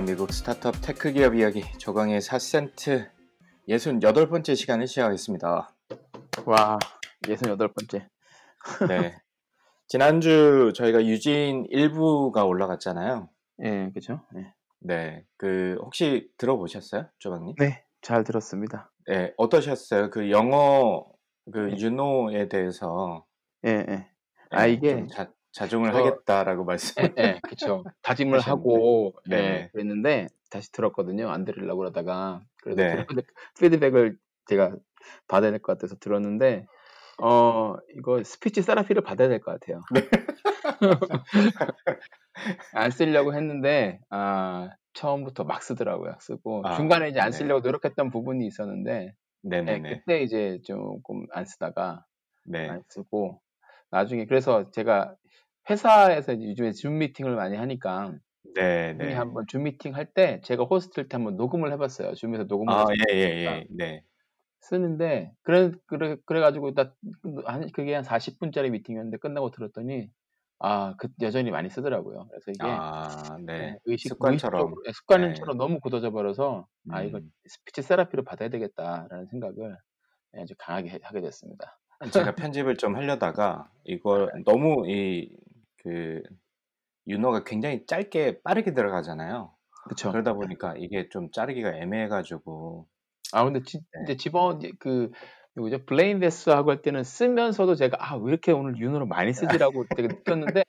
한국과 미국 스타트업 테크 기업 이야기 조강의 4센트 68번째 시간을 시작하겠습니다. 와, 68번째. 네. 지난주 저희가 유진 1부가 올라갔잖아요. 예, 그죠? 네. 네. 그 혹시 들어보셨어요? 조강님? 네, 잘 들었습니다. 네. 어떠셨어요? 그 영어 그 네. 윤호에 대해서 예, 예. 아, 네, 이게- 좀 자, 자중을 저- 하겠다라고 말씀. 예, 예, 그쵸. 다짐을 하셨는데. 하고, 네. 예, 그랬는데, 다시 들었거든요. 안 들으려고 그러다가. 그래서 네. 피드백을 제가 받아야 될 것 같아서 들었는데, 어, 이거 스피치 세라피를 받아야 될 것 같아요. 네. 안 쓰려고 했는데, 아, 처음부터 막 쓰더라고요. 쓰고. 아, 중간에 이제 안 네. 쓰려고 노력했던 부분이 있었는데, 예, 네네네. 그때 이제 조금 안 쓰다가, 네. 많이 쓰고 나중에 그래서 제가 회사에서 이제 요즘에 줌 미팅을 많이 하니까 네. 네. 한번 줌 미팅 할 때 제가 호스트일 때 한번 녹음을 해봤어요. 줌에서 녹음을 아, 예, 예, 예. 네. 쓰는데 그래 그래 그래가지고 나한 그게 한 40분짜리 미팅이었는데 끝나고 들었더니 아 그 여전히 많이 쓰더라고요. 그래서 이게 아, 네. 예, 의식 습관처럼. 무의식적으로, 예, 습관처럼 네. 너무 굳어져 버려서 아 이거 음. 스피치 세라피를 받아야 되겠다라는 생각을 예, 아주 강하게 해- 하게 됐습니다. 제가 편집을 좀 하려다가 이걸 네. 너무 이 그 윤호가 굉장히 짧게 빠르게 들어가잖아요. 그렇죠. 그러다 보니까 이게 좀 자르기가 애매해가지고 아 근데 지, 네. 이제 집어 이제 그 누구죠 블레인데스 하고 할 때는 쓰면서도 제가 아 왜 이렇게 오늘 윤호를 많이 쓰지라고 되게 느꼈는데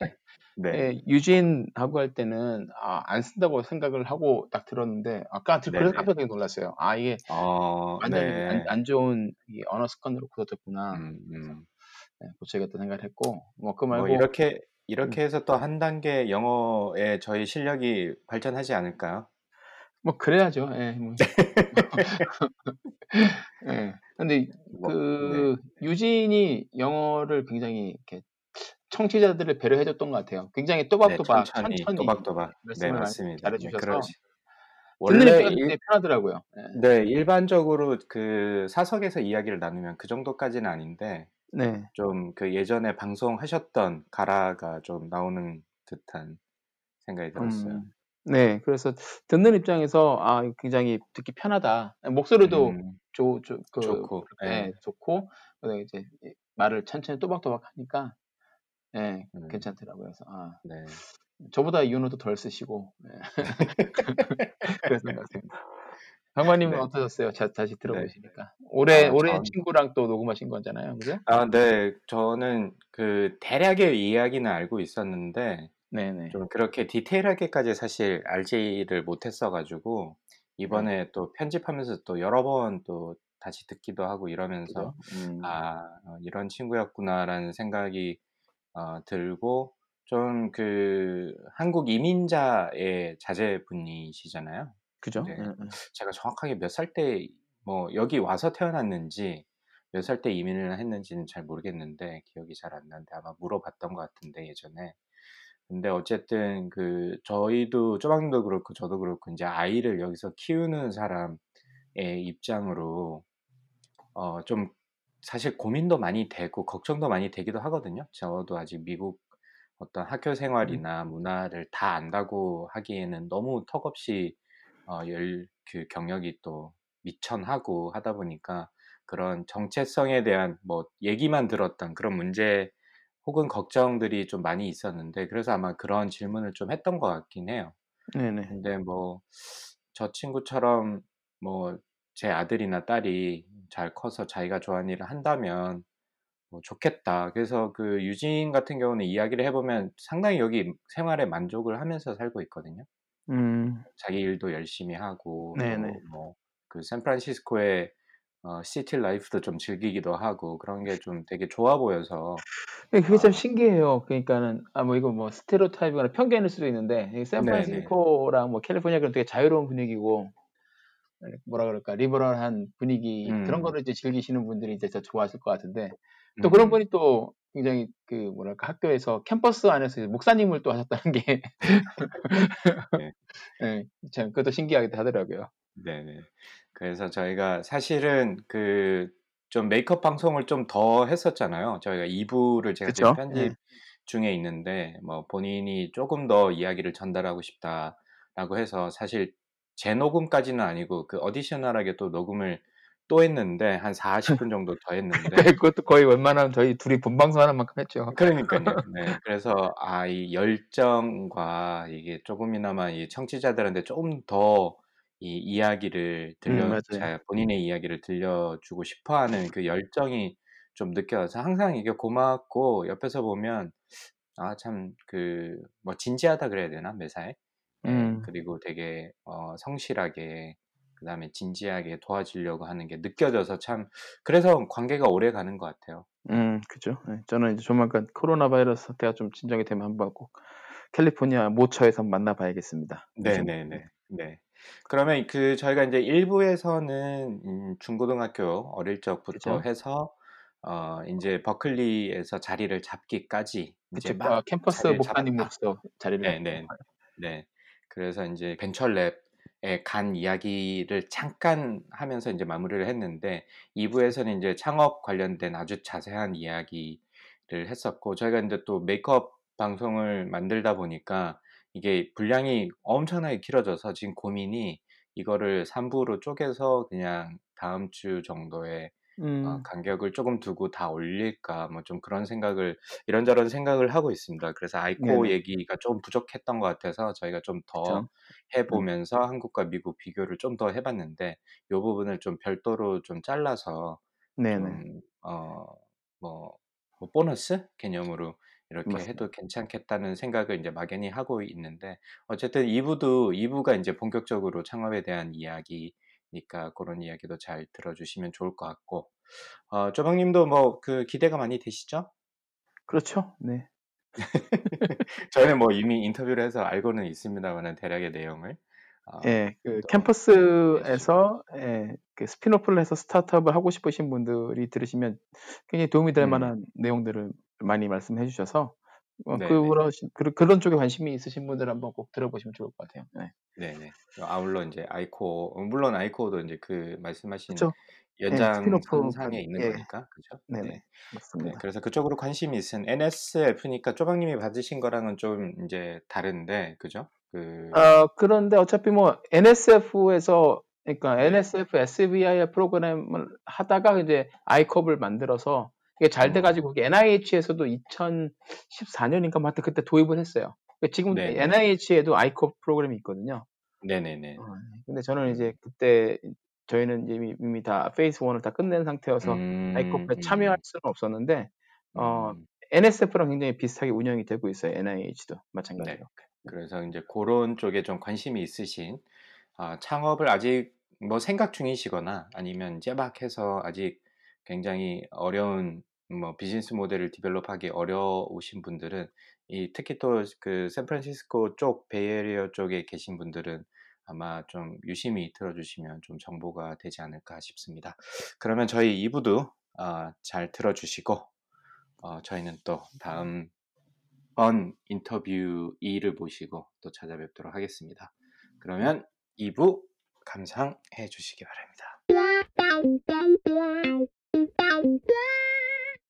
네, 예, 유진 하고 할 때는 아, 안 쓴다고 생각을 하고 딱 들었는데 아까 들- 그래서. 깜짝 되게 놀랐어요. 아 이게 어, 완전히 네, 안, 안 좋은 이 언어 습관으로 굳어졌구나. 음, 음. 네, 고쳐야겠다 생각을 했고 뭐그뭐 말고 이렇게 이렇게 해서 또 한 단계 영어에 저희 실력이 발전하지 않을까요? 뭐 그래야죠. 예, 뭐. 예. 근데 뭐, 그 유진이 영어를 굉장히 이렇게 청취자들을 배려해줬던 것 같아요. 굉장히 네, 또박또박 천천히, 천천히 또박또박. 네, 말씀을 많이 맞습니다. 네, 잘해주셔서. 듣는 원래 일, 굉장히 편하더라고요. 예. 네, 일반적으로 그 사석에서 이야기를 나누면 그 정도까지는 아닌데 네. 좀 그 예전에 방송하셨던 가라가 좀 나오는 듯한 생각이 들었어요. 음, 네. 그래서 듣는 입장에서 아 굉장히 듣기 편하다. 목소리도 음, 좋, 좋, 그, 좋고, 예, 예. 좋고 그다음에 이제 말을 천천히 또박또박 하니까 예, 음. 괜찮더라고요. 그래서 아 네. 저보다 윤호도 덜 쓰시고 예. 그래서 같습니다. 강관님은 네. 어떠셨어요? 자, 다시 들어보시니까 올해 아, 올해 전- 친구랑 또 녹음하신 거잖아요, 그죠? 아, 네. 저는 그 대략의 이야기는 알고 있었는데 네네. 좀 그렇게 디테일하게까지 사실 알지를 못했어가지고 이번에 또 편집하면서 또 여러 번 또 다시 듣기도 하고 이러면서? 음, 아, 어, 이런 친구였구나라는 생각이 어, 들고 좀 그 한국 이민자의 자제분이시잖아요. 그죠? 네. 제가 정확하게 몇 살 때 뭐 여기 와서 태어났는지 몇 살 때 이민을 했는지는 잘 모르겠는데 기억이 잘 안 나는데 아마 물어봤던 것 같은데 예전에. 근데 어쨌든 그 저희도 쪼박님도 그렇고 저도 그렇고 이제 아이를 여기서 키우는 사람의 입장으로 어 좀 사실 고민도 많이 되고 걱정도 많이 되기도 하거든요. 저도 아직 미국 어떤 학교 생활이나 문화를 다 안다고 하기에는 너무 턱없이 어, 열, 그 경력이 또 미천하고 하다 보니까 그런 정체성에 대한 뭐 얘기만 들었던 그런 문제 혹은 걱정들이 좀 많이 있었는데 그래서 아마 그런 질문을 좀 했던 것 같긴 해요. 네네. 근데 뭐 저 친구처럼 뭐 제 아들이나 딸이 잘 커서 자기가 좋아하는 일을 한다면 뭐 좋겠다. 그래서 그 유진 같은 경우는 이야기를 해보면 상당히 여기 생활에 만족을 하면서 살고 있거든요. 음, 자기 일도 열심히 하고 네네. 또뭐그 샌프란시스코에 어 시티 라이프도 좀 즐기기도 하고 그런 게 좀 되게 좋아 보여서 네 그게 참 아 신기해요. 그러니까는 아 뭐 이거 뭐 스테레오타입이거나 편견일 수도 있는데. 샌프란시스코랑 뭐 캘리포니아가 되게 자유로운 분위기고 예 뭐라 그럴까 리버럴한 분위기 그런 음. 거를 이제 즐기시는 분들이 이제 더 좋아하실 것 같은데 또 그런 음. 분이 또 굉장히 그 뭐랄까 학교에서 캠퍼스 안에서 목사님을 또 하셨다는 게 네. 예참 그것도 신기하기도 하더라고요. 네네. 그래서 저희가 사실은 그 좀 메이크업 방송을 좀 더 했었잖아요. 저희가 2 부를 제가 지금? 예. 편집 중에 있는데 뭐 본인이 "쪼금 더 이야기를 전달하고 싶다."라고 해서 사실 재녹음까지는 아니고 그 어디셔널하게 또 녹음을 또 했는데 한 40분 정도 더 했는데 그것도 거의 웬만하면 저희 둘이 본방사하는 만큼 했죠. 그러니깐요. 네. 그래서 아 이 열정과 이게 쪼금이나마 이 청취자들한테 쪼금 더 이 이야기를 음 들려. 자 본인의 이야기를 들려주고 싶어 하는 그 열정이 좀 느껴져서 항상 이게 고맙고 옆에서 보면 아 참 그 뭐 진지하다 그래야 되나 매사에? 예. 음. 그리고 되게 어 성실하게 그 다음에 진지하게 도와주려고 하는 게 느껴져서 참 그래서 관계가 오래 가는 것 같아요. 음 그죠. 예. 저는 이제 조만간 코로나 바이러스 사태가 좀 진정이 되면 한번 꼭 캘리포니아 모처에서 만나 봐야겠습니다. 요즘. 네. 네네네. 네. 그러면 그 저희가 인제 1 부에서는 음 중고등학교 어릴 적부터 그죠. 해서 어 인제 버클리에서 자리를 잡기까지 그쵸. 막아 캠퍼스. 목사님으로서 자리를. 네네. 네. 그래서 인제 벤처랩에 간 이야기를 잠깐 하면서 인제 마무리를 했는데 2 부에서는 인제 창업 관련된 아주 자세한 이야기를 했었고 저희가 인제 또 메이크업 방송을 만들다 보니까 이게 분량이 엄청나게 길어져서 지금 고민이 이거를 3 부로 쪼개서 그냥 다음 주 정도에 어음 간격을 쪼금 두고 다 올릴까 뭐 좀 그런 생각을 이런저런 생각을 하고 있습니다. 그래서 아이코 네네. 얘기가 좀 부족했던 것 같아서 저희가 좀더 그쵸. 해음 보면서 한국과 미국 비교를 좀 더 해 봤는데 요 부분을 좀 별도로 좀 잘라서 네네. 좀어뭐 뭐 보너스 개념으로 이렇게 맞습니다. 해도 괜찮겠다는 생각을 인제 막연히 하고 있는데 어쨌든 2 부도 2 부가 인제 본격적으로 창업에 대한 이야기 니까 고런 이야기도 잘 들어 주시면 좋을 것 같고 어 조방 님도 뭐 그 기대가 많이 되시죠? 그렇죠. 네. 저는 뭐 이미 인터뷰를 해서 알고는 있습니다마는 대략의 내용을 어 예. 그 캠퍼스에서 예 그 스핀오프를 해서 스타트업을 하고 싶으신 분들이 들으시면 굉장히 도움이 될 음 만한 내용들을 많이 말씀해 주셔서 어 네네. 그러신 그런 그런 쪽에 관심이 있으신 분들은 한번 꼭 들어보시면 좋을 것 같아요. 네. 네네. 아울러 인제 아이코 어 물론 아이코도 인제 그 말씀하신 그쵸. 예. 연장선상에 스핀오프까지 있는 예. 거니까. 그죠? 네네. 네. 네. 맞습니다. 그래서 그쪽으로 관심이 있은 NSF니까 쪼박 님이 받으신 거랑은 좀 인제 다른데 그죠? 그 어 그런데 어차피 뭐 NSF에서 그러니까 네. NSF SBIR 프로그램을 하다가 이제 아이컵을 만들어서 이게 잘돼어 가지고 그게 NIH에서도 2014 년인가 뭐 하여튼 그때 도입을 했어요. 그 지금 네네. NIH에도 아이컵 프로그램이 있거든요. 네네네. 어 근데 저는 음. 이제 그때 저희는 이제 이미 이미 다 페이스 1을 다 끝낸 상태여서 음 아이컵에 참여할 음. 수는 없었는데 어 음. NSF랑 굉장히 비슷하게 운영이 되고 있어요, NIH도 네. 마찬가지로. 그래서 인제 고런 쪽에 좀 관심이 있으신 아 창업을 아직 뭐 생각 중이시거나 아니면 인제 막 해서 아직 굉장히 어려운 뭐 비즈니스 모델을 디벨롭하기 어려우신 분들은 이 특히 또 그 샌프란시스코 쪽 베이에리어 쪽에 계신 분들은 아마 좀 유심히 들어 주시면 좀 정보가 되지 않을까 싶습니다. 그러면 저희 2 부도 아잘 들어 주시고 어 저희는 또 다음 번 인터뷰 2를 모시고 또 찾아뵙도록 하겠습니다. 그러면 2부 감상해 주시기 바랍니다.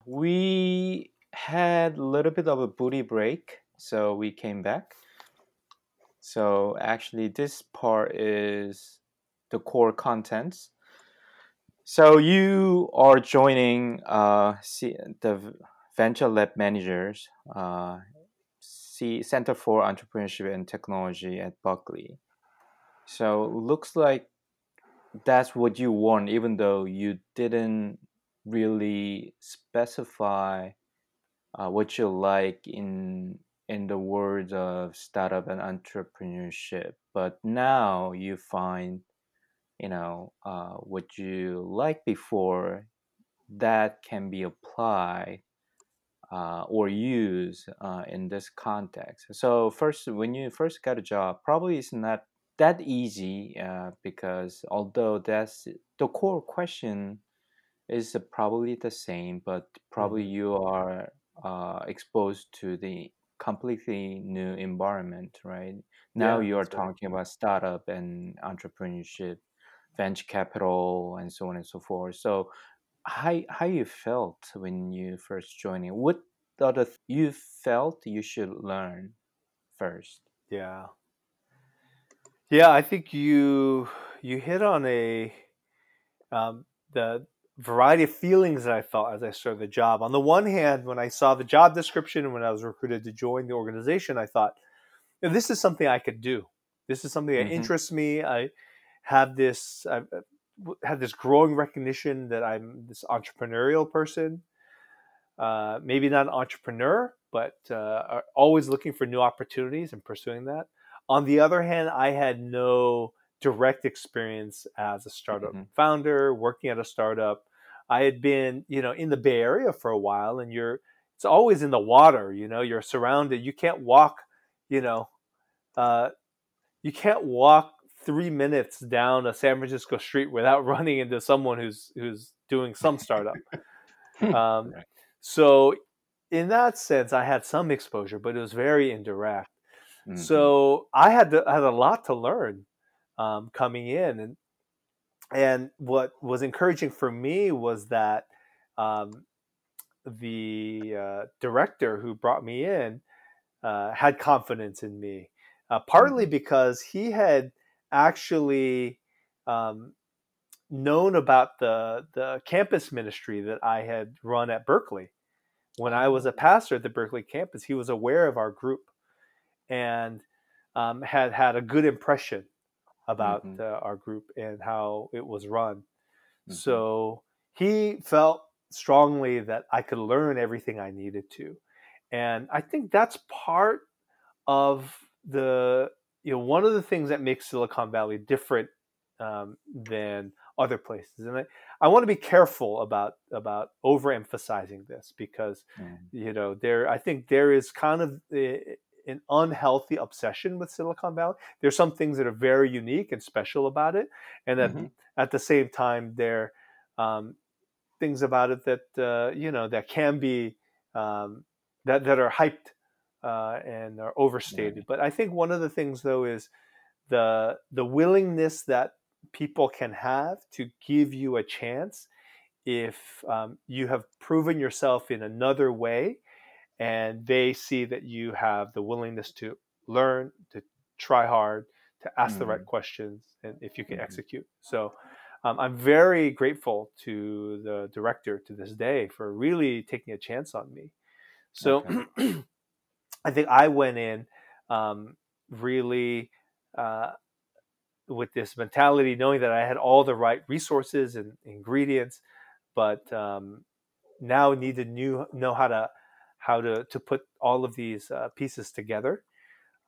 We had a little bit of a booty break, so we came back. So actually, this part is the core contents. So you are joining uh, the Venture Lab Managers, uh, Center for Entrepreneurship and Technology at Berkeley. So looks like that's what you want, even though you didn't really specify uh, what you like in in the words of startup and entrepreneurship. But now you find you know uh, what you like before that can be applied uh, or used uh, in this context. So first, when you first get a job, probably it's not that easy uh, because although that's the core question is probably the same, but probably Mhm. you are uh, exposed to the completely new environment, right? Now Yeah, you are that's right. talking about startup and entrepreneurship, venture capital, and so on and so forth. So, how how you felt when you first joining? What other th- you felt you should learn first? Yeah. Yeah, I think you you hit on a um, the variety of feelings that I felt as I started the job. On the one hand, when I saw the job description and when I was recruited to join the organization, I thought, this is something I could do. This is something that Mm-hmm. interests me. I have this I have this growing recognition that I'm this entrepreneurial person. Uh, maybe not an entrepreneur, but uh, always looking for new opportunities and pursuing that. On the other hand, I had no direct experience as a startup Mhm. founder, working at a startup. I had been, you know, in the Bay Area for a while, and you're it's always in the water. You know, you're surrounded. You can't walk. You know, uh, you can't walk three minutes down a San Francisco street without running into someone who's who's doing some startup. um, Right. so, in that sense, I had some exposure, but it was very indirect. Mhm. So I had to, I had a lot to learn um, coming in, and and what was encouraging for me was that um, the uh, director who brought me in uh, had confidence in me, uh, partly because he had actually um, known about the the campus ministry that I had run at Berkeley. When I was a pastor at the Berkeley campus, he was aware of our group and um, had had a good impression about Mhm. uh, our group and how it was run. Mhm. So he felt strongly that I could learn everything I needed to. And I think that's part of the, you know, one of the things that makes Silicon Valley different um, than other places. And I, I want to be careful about about overemphasizing this because Mhm. you know there I think there is kind of a, an unhealthy obsession with Silicon Valley. There's some things that are very unique and special about it, and at Mhm. at the same time there um, things about it that uh, you know that can be um, that that are hyped uh, and are overstated. But I think one of the things though is the the willingness that people can have to give you a chance if um, you have proven yourself in another way and they see that you have the willingness to learn to try hard to ask the right Mhm. questions and if you can Mhm. execute so um, i'm very grateful to the director to this day for really taking a chance on me so Okay. i think i went in um, really uh, with this mentality, knowing that I had all the right resources and ingredients, but um, now need to new, know how to how to to put all of these uh, pieces together.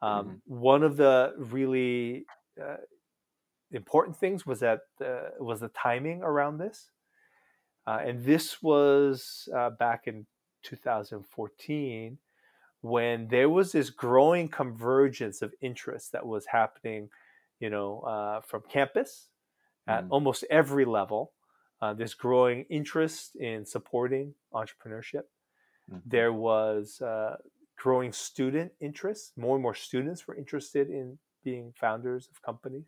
Um, One of the really uh, important things was that uh, was the timing around this, uh, and this was uh, back in 2014 when there was this growing convergence of interest that was happening, you know, uh, from campus at Mhm. almost every level. Uh, this growing interest in supporting entrepreneurship. Mhm. There was uh, growing student interest. More and more students were interested in being founders of companies.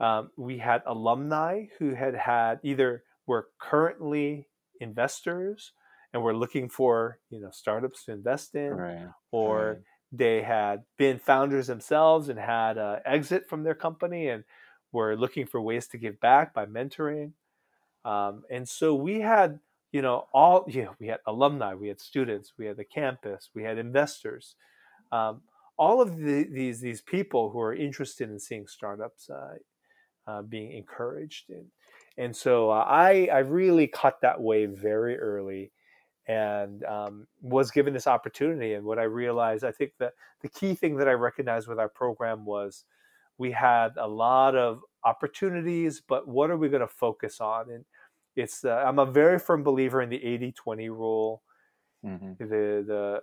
Um, we had alumni who had had either were currently investors and were looking for you know startups to invest in, Right. or Right. they had been founders themselves and had an exit from their company and were looking for ways to give back by mentoring. Um, and so we had, you know, all, know, we had alumni, we had students, we had the campus, we had investors. Um, all of the, these these people who are interested in seeing startups uh, uh, being encouraged, and and so uh, I I really caught that wave very early, and um, was given this opportunity. And what I realized, I think that the key thing that I recognized with our program was we had a lot of opportunities, but what are we going to focus on? And it's uh, I'm a very firm believer in the 80-20 rule. Mm-hmm. The the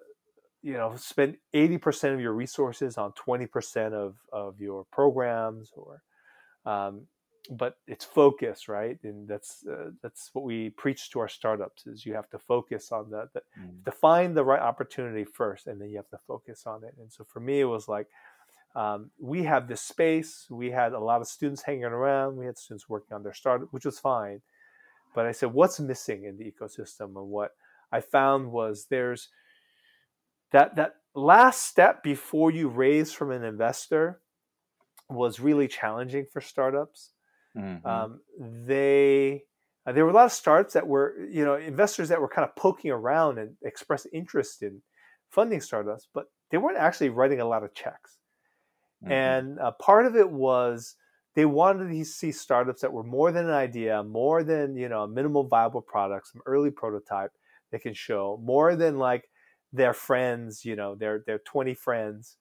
you know spend 80% of your resources on 20% of of your programs or um, but it's focus right and that's uh, that's what we preach to our startups is you have to focus on the, the Mm. to find the right opportunity first and then you have to focus on it and so for me it was like um, we have this space we had a lot of students hanging around we had students working on their startup which was fine but i said what's missing in the ecosystem and what i found was there's that that last step before you raise from an investor was really challenging for startups Mhm. um, they uh, there were a lot of startups that were you know investors that were kind of poking around and expressed interest in funding startups but they weren't actually writing a lot of checks Mhm. and uh, part of it was they wanted to see startups that were more than an idea more than you know a minimal viable product some early prototype they can show more than like their friends you know their their 20 friends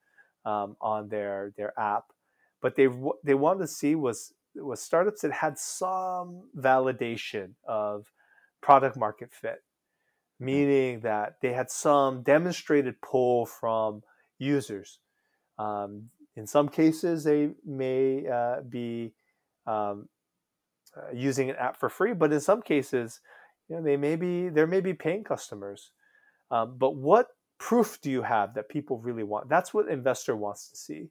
um, on their their app. But they they wanted to see was was startups that had some validation of product market fit. Meaning that they had some demonstrated pull from users. Um, in some cases they may uh, be um, uh, using an app for free but in some cases you know they may be there may be paying customers um, but what proof do you have that people really want that's what investor wants to see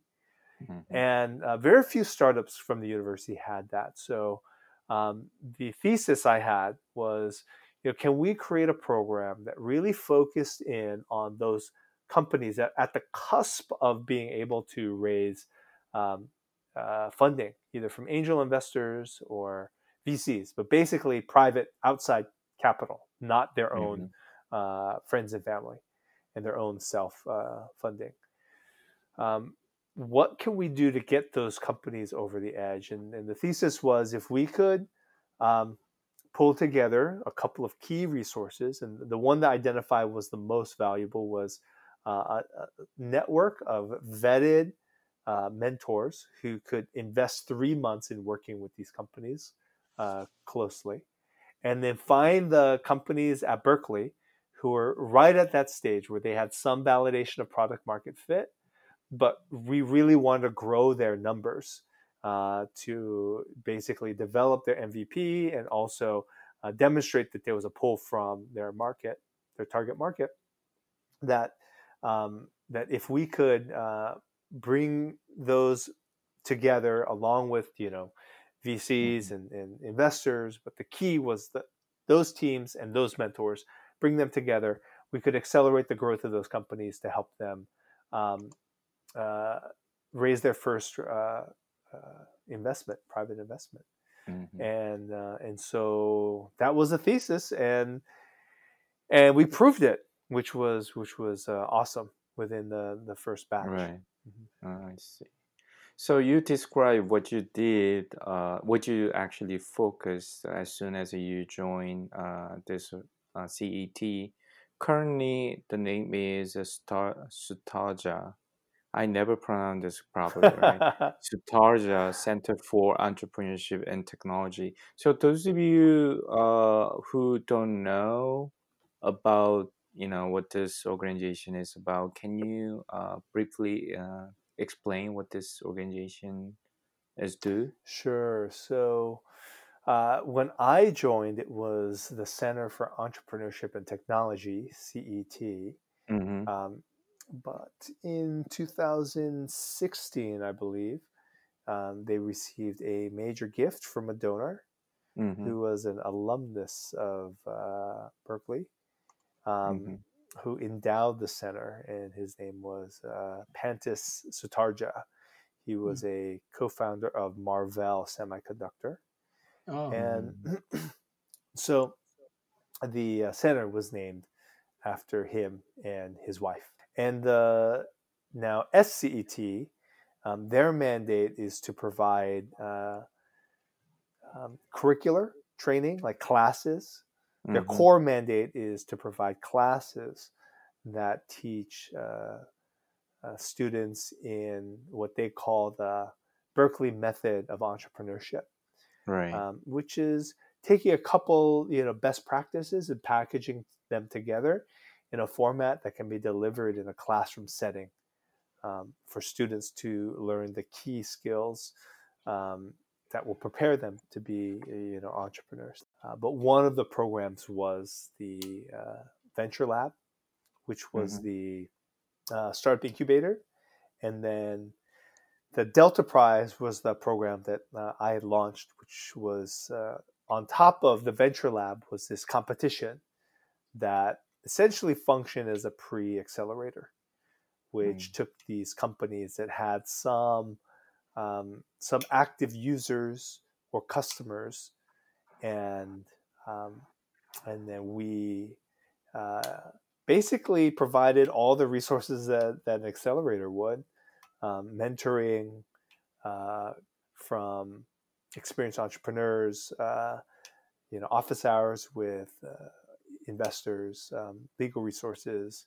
Mhm. and uh, very few startups from the university had that. So um, the thesis I had was, you know, can we create a program that really focused in on those companies that at the cusp of being able to raise um, uh, funding, either from angel investors or VCs, but basically private outside capital, not their own uh, friends and family and their own self uh, funding. Um, what can we do to get those companies over the edge? And, and the thesis was if we could um, pull together a couple of key resources, and the one that I identified was the most valuable was a, a network of vetted uh, mentors who could invest three months in working with these companies uh, closely, and then find the companies at Berkeley who are right at that stage where they had some validation of product market fit but we really wanted to grow their numbers uh, to basically develop their MVP and also uh, demonstrate that there was a pull from their market, their target market. That um, that if we could uh, bring those together along with you know VCs and, and investors, but the key was that those teams and those mentors bring them together. We could accelerate the growth of those companies to help them um, uh, raise their first uh, uh, investment, private investment, Mhm. and uh, and so that was the thesis, and and we proved it, which was which was uh, awesome within the the first batch. Right. Mhm. Oh, I see. So you describe what you did, uh, what you actually focused as soon as you joined uh, this uh, CET. Currently, the name is Star Sutardja. I never pronounced this properly, right? Sutardja Center for Entrepreneurship and Technology. So those of you uh, who don't know about you know what this organization is about, can you uh, briefly uh, explain what this organization is do? Sure. So uh, when I joined, it was the Center for Entrepreneurship and Technology (CET). Mm-hmm. Um, but in 2016, I believe, um, they received a major gift from a donor Mm-hmm. who was an alumnus of uh, Berkeley, um, Mhm. who endowed the center, and his name was uh, Pantas Sutardja. He was a co-founder of Marvell Semiconductor, Oh, and so the uh, center was named after him and his wife. And the now SCET, um, their mandate is to provide uh, um, curricular training, like classes. Their Mhm. core mandate is to provide classes that teach uh, uh, students in what they call the Berkeley method of entrepreneurship, Right. um, which is taking a couple you know best practices and packaging them together in a format that can be delivered in a classroom setting um, for students to learn the key skills um, that will prepare them to be you know entrepreneurs. Uh, but one of the programs was the uh, Venture Lab, which was Mhm. the uh, startup incubator, and then the Delta Prize was the program that uh, I had launched, which was uh, on top of the Venture Lab was this competition that essentially functioned as a pre-accelerator, which Mm. took these companies that had some um, some active users or customers, and um, and then we uh, basically provided all the resources that, that an accelerator would, um, mentoring uh, from experienced entrepreneurs, uh, you know, office hours with uh, investors, um, legal resources,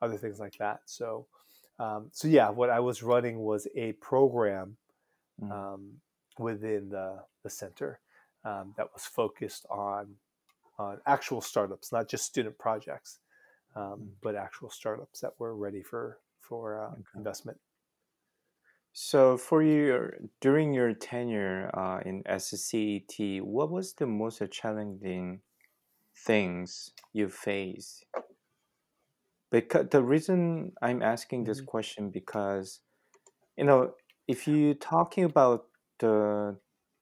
other things like that. So, um, so yeah, what I was running was a program Mm. um, within the, the center um, that was focused on on actual startups, not just student projects, um, Mm. but actual startups that were ready for for uh, Okay. investment. So for your during your tenure uh, in SCET, what was the most challenging things you faced? Because the reason I'm asking this Mhm. question because you know if you're talking about the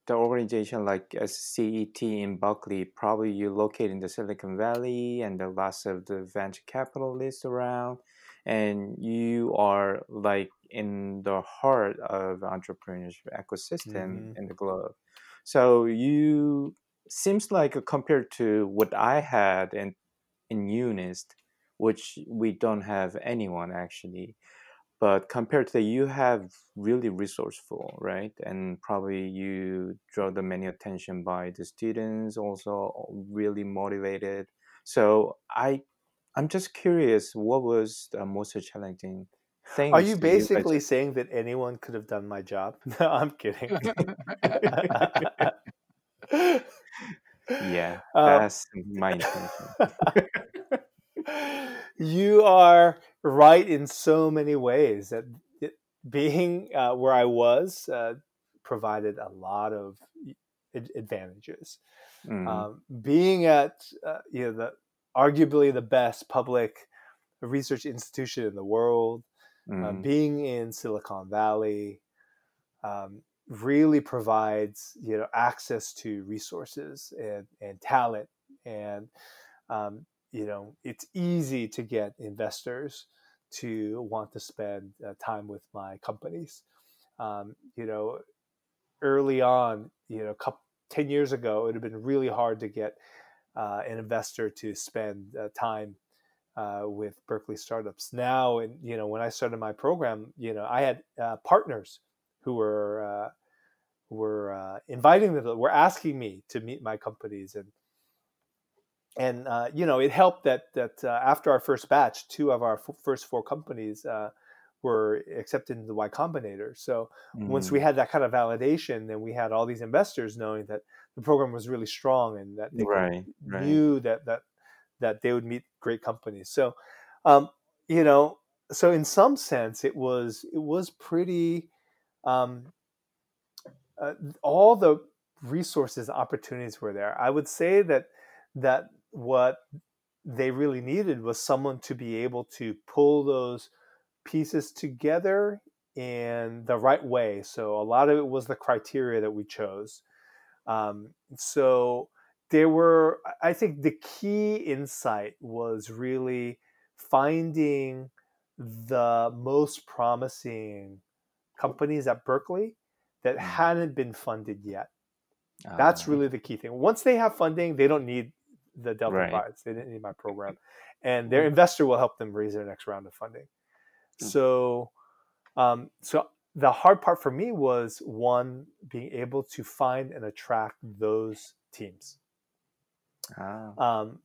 the organization like SCET in Berkeley, probably you're located in the Silicon Valley and the lots of the venture capitalists around, and you are like in the heart of entrepreneurship ecosystem Mhm. in the globe. So you seems like uh, compared to what I had in in UNIST, which we don't have anyone actually but compared to that you have really resourceful right and probably you draw the many attention by the students also really motivated so i i'm just curious what was the most challenging thing? Are you basically saying that anyone could have done my job? No, I'm kidding. yeah Um, that's my intention you are right in so many ways that it, being uh, where I was uh, provided a lot of ad- advantages. Mm, Um, being at uh, you know the arguably the best public research institution in the world, uh, mm, being in Silicon Valley, um, really provides you know access to resources and, and talent and um, you know it's easy to get investors to want to spend uh, time with my companies um, you know early on you know couple, 10 years ago it have been really hard to get uh, an investor to spend uh, time uh, with Berkeley startups. Now, and you know, when I started my program, you know, I had uh, partners who were uh, were inviting them, were asking me to meet my companies, and and uh, you know, it helped that that uh, after our first batch, two of our f- first four companies uh, were accepted into the Y Combinator. So once we mm, had that kind of validation, then we had all these investors knowing that the program was really strong and that they right right knew that that that they would meet great companies. So, um, you know, so in some sense, it was it was pretty. Um, uh, all the resources, opportunities were there. I would say that that what they really needed was someone to be able to pull those pieces together in the right way. So a lot of it was the criteria that we chose. Um, so there were, I think, the key insight was really finding the most promising companies at Berkeley that Mm. hadn't been funded yet. That's Ah, really the key thing. Once they have funding, they don't need the Delta Right. Prize. They didn't need my program, and their investor will help them raise their next round of funding. Mm. So, um, so the hard part for me was one being able to find and attract those teams, ah, um,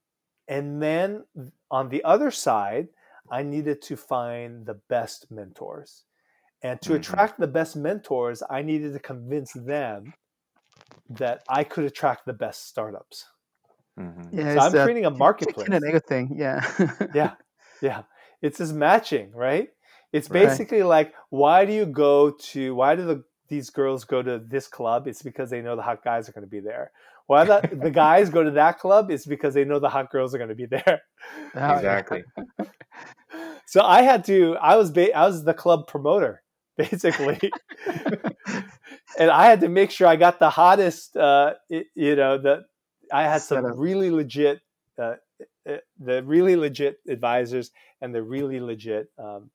and then on the other side, I needed to find the best mentors. And to Mhm. attract the best mentors, I needed to convince them that I could attract the best startups. Mhm. Yeah, So I'm a creating a chicken marketplace. and egg thing. Yeah. Yeah, yeah. It's this matching, right? It's Right. basically like, why do you go to? Why do the these girls go to this club? It's because they know the hot guys are going to be there. Why the the guys go to that club? It's because they know the hot girls are going to be there. Exactly. So I had to. I was ba- I was the club promoter basically, and I had to make sure I got the hottest. Uh, you know, the I had some Setup. really legit, uh, uh, the really legit advisors and the really legit um,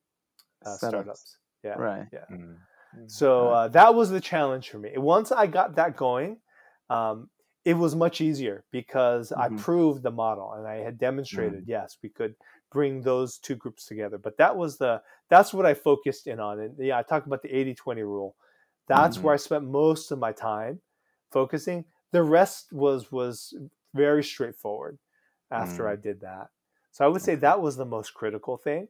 uh, startups. Yeah. Right. Mm. So uh, that was the challenge for me. Once I got that going, um, it was much easier because I Mhm. proved the model and I had demonstrated yes we could bring those two groups together. But that was the that's what I focused in on. And yeah, I talked about the 80-20 rule. That's where I spent most of my time focusing. The rest was was very straightforward after Mm. I did that. So I would say that was the most critical thing.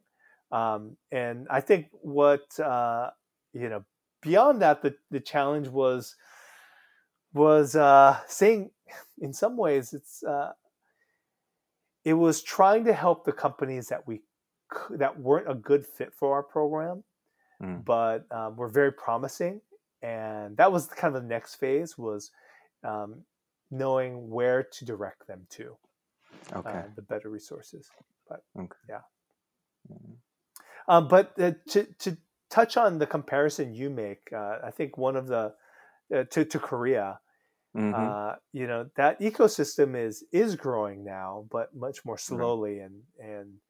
Um, and I think what uh, you know beyond that, the the challenge was was uh, saying in some ways it's uh, it was trying to help the companies that we that weren't a good fit for our program, Mm. but um, were very promising, and that was kind of the next phase was um, knowing where to direct them to Okay. uh, the better resources. okay. yeah. Mm. Um, but uh, to to touch on the comparison you make, uh, I think one of the uh, to to Korea, Mhm. uh, you know, that ecosystem is is growing now, but much more slowly, and and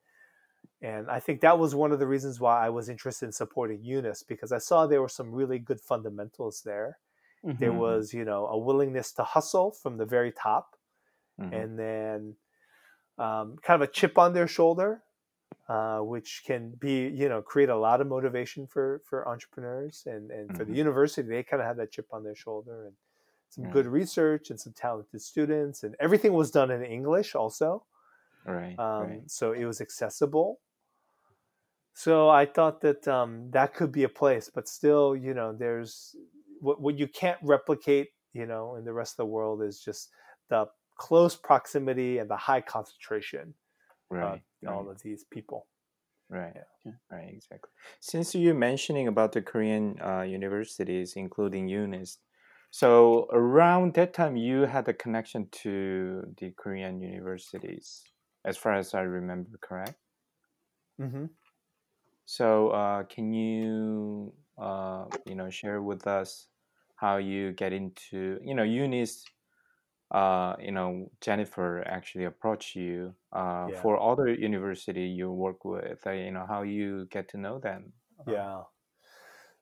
and I think that was one of the reasons why I was interested in supporting UNIST because I saw there were some really good fundamentals there. There Mhm. was, you know, a willingness to hustle from the very top, Mhm. and then um, kind of a chip on their shoulder, uh, which can be, you know, create a lot of motivation for for entrepreneurs and and for the Mhm. university. They kind of had that chip on their shoulder and some good research and some talented students, and everything was done in English also, Right. um, right. so it was accessible. So I thought that um, that could be a place, but still, you know, there's what what you can't replicate, you know, in the rest of the world is just the close proximity and the high concentration Right. of all right. of these people. Right. Yeah. Right. Exactly. Since you're mentioning about the Korean uh, universities, including UNIST, so around that time you had a connection to the Korean universities, as far as I remember, correct? hmm So uh, can you uh, you know share with us how you get into you know UNIST? Uh, you know Jennifer actually approached you uh, Yeah. for other university you work with. Uh, you know how you get to know them. Uh, Yeah.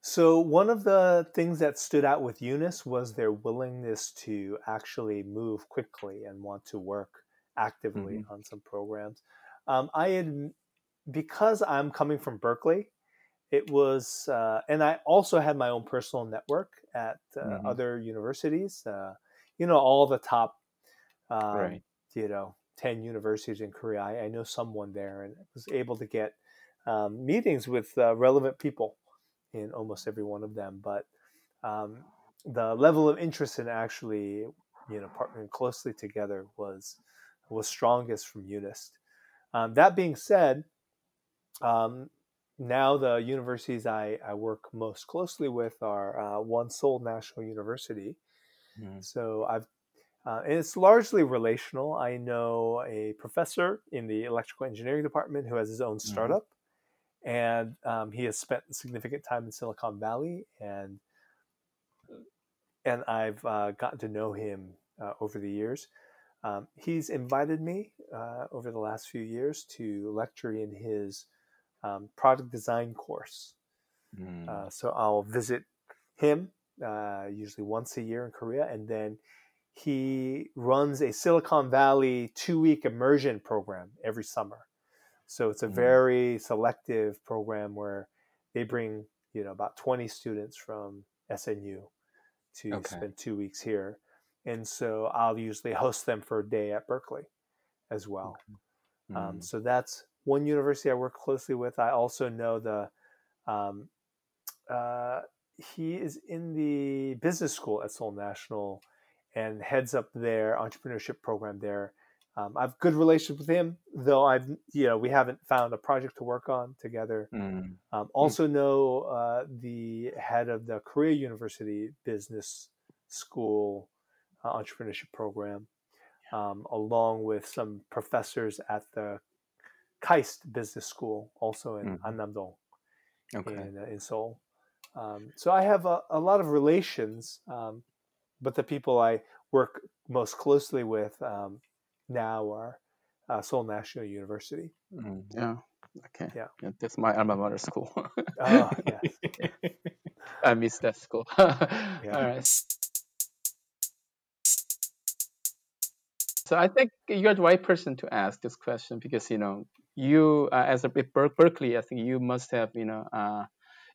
So one of the things that stood out with UNIST was their willingness to actually move quickly and want to work actively on some programs. Um, I had because I'm coming from Berkeley. It was, uh, and I also had my own personal network at uh, Mhm. other universities. Uh, you know, all the top, um, Right. you know, ten universities in Korea. I, I know someone there, and was able to get um, meetings with uh, relevant people in almost every one of them. But um, the level of interest in actually, you know, partnering closely together was was strongest from UNIST. Um, that being said, um, now the universities I, I work most closely with are uh, one Seoul National University. Mhm. So I've uh, and it's largely relational. I know a professor in the electrical engineering department who has his own startup, and um, he has spent significant time in Silicon Valley, and and I've uh, gotten to know him uh, over the years. Um, he's invited me uh, over the last few years to lecture in his um, product design course. Mm. Uh, so I'll visit him uh, usually once a year in Korea, and then he runs a Silicon Valley two-week immersion program every summer. So it's a Mhm. very selective program where they bring you know about 20 students from SNU to Okay. spend two weeks here, and so I'll usually host them for a day at Berkeley as well. Um, Mm. so that's one university I work closely with. I also know the um, uh, he is in the business school at Seoul National and heads up their entrepreneurship program there. Um, I have good relations with him, though I've you know we haven't found a project to work on together. Mm. Um, also know uh, the head of the Korea University Business School uh, entrepreneurship program, um, along with some professors at the KAIST Business School, also in Mhm. Annam-dong Okay. in, uh, in Seoul. Um, so I have a, a lot of relations, um, but the people I work most closely with um, now are uh, Seoul National University. Mm. Yeah. Okay. Yeah. That's my alma mater school. Oh, yes. I miss that school. Yeah. All right. So I think you're the right person to ask this question because you know you uh, as a Berkeley, I think you must have you know uh,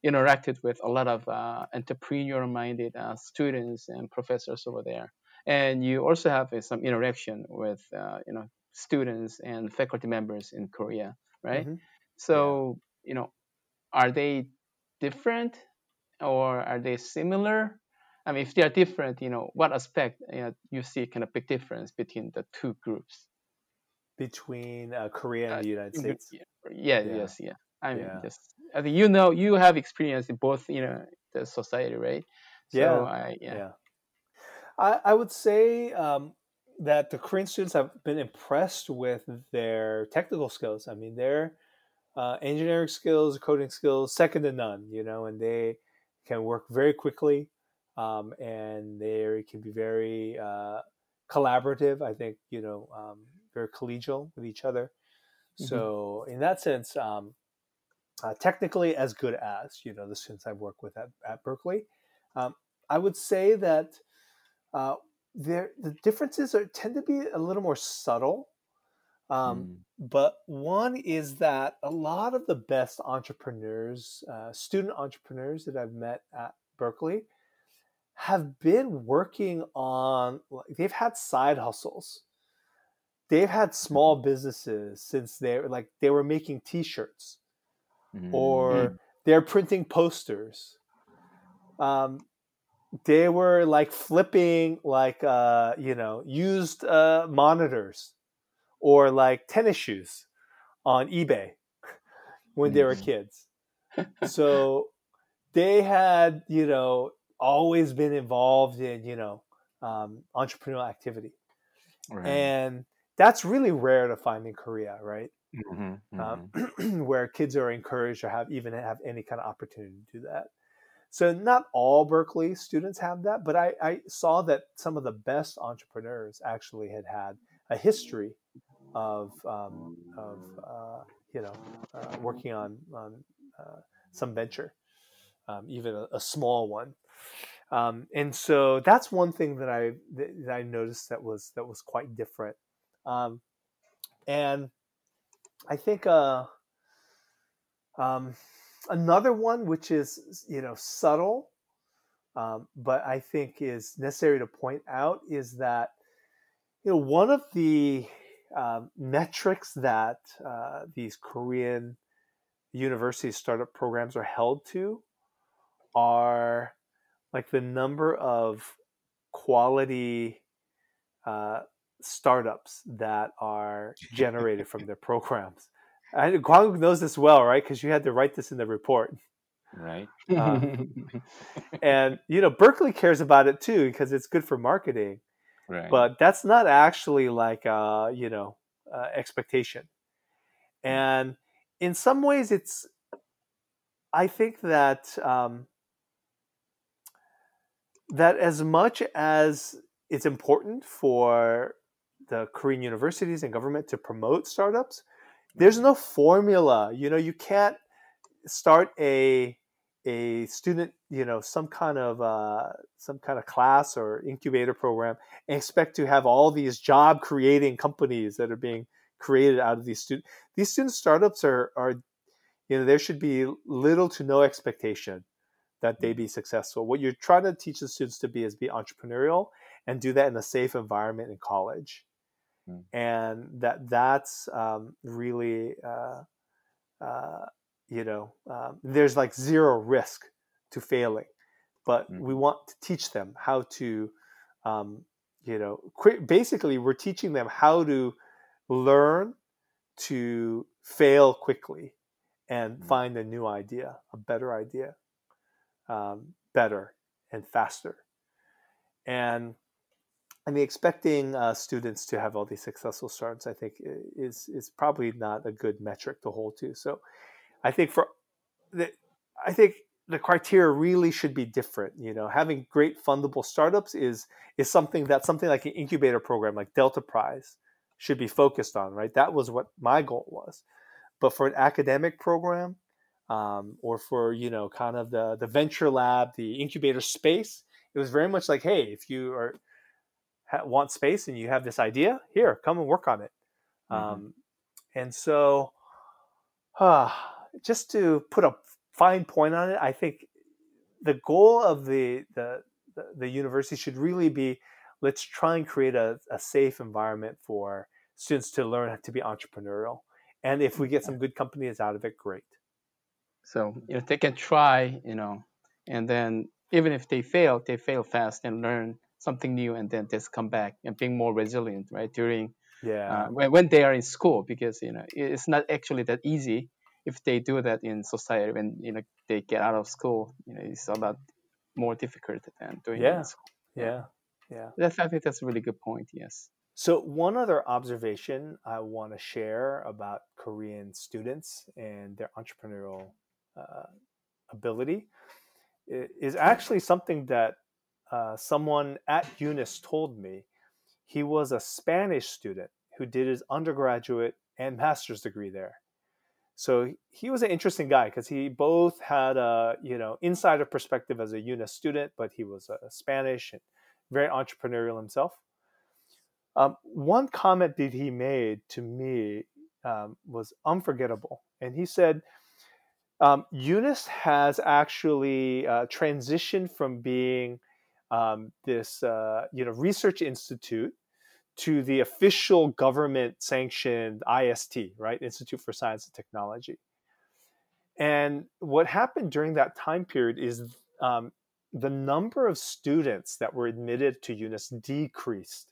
interacted with a lot of uh, entrepreneur-minded uh, students and professors over there, and you also have uh, some interaction with uh, you know students and faculty members in Korea, right? Mhm. So you know, are they different or are they similar? I mean, if they are different, you know, what aspect you, know, you see kind of big difference between the two groups? Between uh, Korea and Uh, the United States. Yeah, Yeah. yes, yeah. I mean, Yeah. just I think you know you have experience in both, you know, the society, right? So Yeah, I, yeah. Yeah. I, I would say um, that the Korean students have been impressed with their technical skills. I mean, their uh, engineering skills, coding skills, second to none, you know, and they can work very quickly um, and they can be very uh, collaborative. I think, you know, um, very collegial with each other. Mhm. So, in that sense, um, uh, technically as good as, you know, the students I've worked with at, at Berkeley. Um, I would say that uh, there the differences are tend to be a little more subtle. Um, Mm. But one is that a lot of the best entrepreneurs, uh, student entrepreneurs that I've met at Berkeley, have been working on. They've had side hustles. They've had small businesses since they were like they were making T-shirts Mm. or they're printing posters. Um, they were like flipping like uh, you know used uh, monitors or like tennis shoes on eBay when they were Mhm. kids. So they had you know always been involved in you know um, entrepreneurial activity, Right. and that's really rare to find in Korea, right? Mhm, mhm. um, where kids are encouraged or have even have any kind of opportunity to do that. So not all Berkeley students have that, but I, I saw that some of the best entrepreneurs actually had had a history of um, of uh, you know uh, working on on uh, some venture, um, even a, a small one. Um, and so that's one thing that I that I noticed that was that was quite different. Um, and I think uh, um, another one, which is you know subtle, um, but I think is necessary to point out, is that you know one of the um, metrics that uh, these Korean university startup programs are held to are like the number of quality uh, startups that are generated from their programs. And Kwang knows this well, right? Because you had to write this in the report. Right. Uh, And you know, Berkeley cares about it too because it's good for marketing. Right. But that's not actually like uh, you know uh, expectation. And in some ways, it's. I think that um, that as much as it's important for the Korean universities and government to promote startups, there's no formula. You know, you can't start a a student, you know, some kind of uh, some kind of class or incubator program, and expect to have all these job creating companies that are being created out of these student. These student startups are are, you know, there should be little to no expectation that they be successful. What you're trying to teach the students to be is be entrepreneurial and do that in a safe environment in college, Mm. and that that's um, really. Uh, uh, you know, um, there's like zero risk to failing, but Mm. we want to teach them how to, um, you know, basically we're teaching them how to learn to fail quickly and Mm. find a new idea, a better idea, um, better and faster. And I mean, expecting uh, students to have all these successful starts, I think, is is probably not a good metric to hold to. So, I think for the, I think the criteria really should be different. You know, having great fundable startups is is something that something like an incubator program like Delta Prize should be focused on. Right, that was what my goal was. But for an academic program, um, or for you know, kind of the the venture lab, the incubator space, it was very much like, hey, if you are ha- want space and you have this idea, here, come and work on it. Mhm. Um, and so, uh, just to put a fine point on it, I think the goal of the, the, the, the university should really be let's try and create a, a safe environment for students to learn to be entrepreneurial. And if we get some good companies out of it, great. So you know they can try, you know, and then even if they fail, they fail fast and learn something new, and then just come back and being more resilient, right? During Yeah. uh, when, when they are in school, because you know it's not actually that easy if they do that in society. When you know they get out of school, you know it's a lot more difficult than doing it Yeah. in school. yeah. Yeah. That's, I think that's a really good point. Yes. So, one other observation I want to share about Korean students and their entrepreneurial uh, ability is actually something that uh, someone at UNIST told me. He was a Spanish student who did his undergraduate and master's degree there. So he was an interesting guy because he both had a you know insider perspective as a UNIST student, but he was a Spanish and very entrepreneurial himself. Um, one comment that he made to me um, was unforgettable, and he said, um, "UNIST has actually uh, transitioned from being um, this, uh, you know, research institute to the official government-sanctioned IST, right, Institute for Science and Technology." And what happened during that time period is um, the number of students that were admitted to UNIST decreased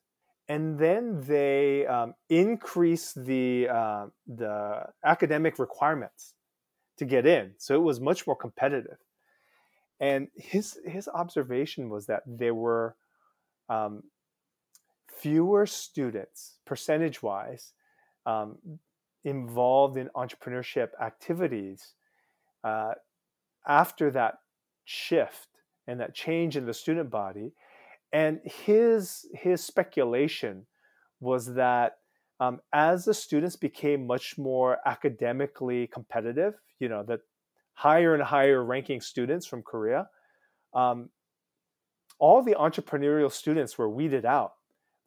and then they um, increased the uh, the academic requirements to get in, so it was much more competitive. And his his observation was that there were um, fewer students, percentage wise, um, involved in entrepreneurship activities uh, after that shift and that change in the student body and his his speculation was that um, as the students became much more academically competitive, you know, that higher and higher ranking students from Korea, um, all the entrepreneurial students were weeded out.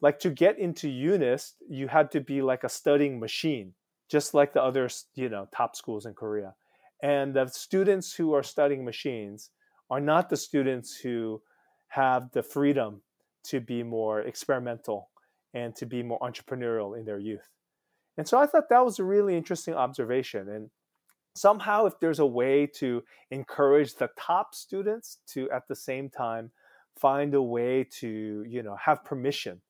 Like to get into UNIST, you had to be like a studying machine, just like the other, you know, top schools in Korea. And the students who are studying machines are not the students who have the freedom to be more experimental and to be more entrepreneurial in their youth. And so I thought that was a really interesting observation. And somehow, if there's a way to encourage the top students to at the same time find a way to, you know, have permission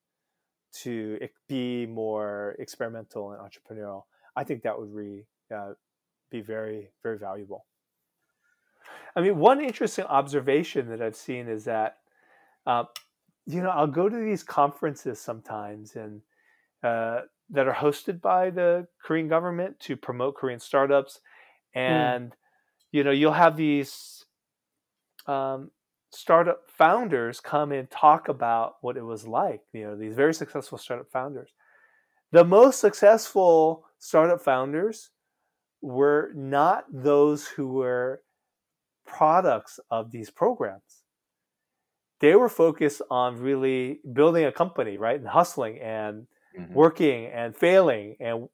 to be more experimental and entrepreneurial, I think that would really uh, be very, very valuable. I mean, one interesting observation that I've seen is that uh, you know, I'll go to these conferences sometimes and uh, that are hosted by the Korean government to promote Korean startups, and mm. you know, you'll have these um, startup founders come and talk about what it was like. You know, these very successful startup founders. The most successful startup founders were not those who were products of these programs they were focused on really building a company, right? And hustling and mm-hmm. working and failing and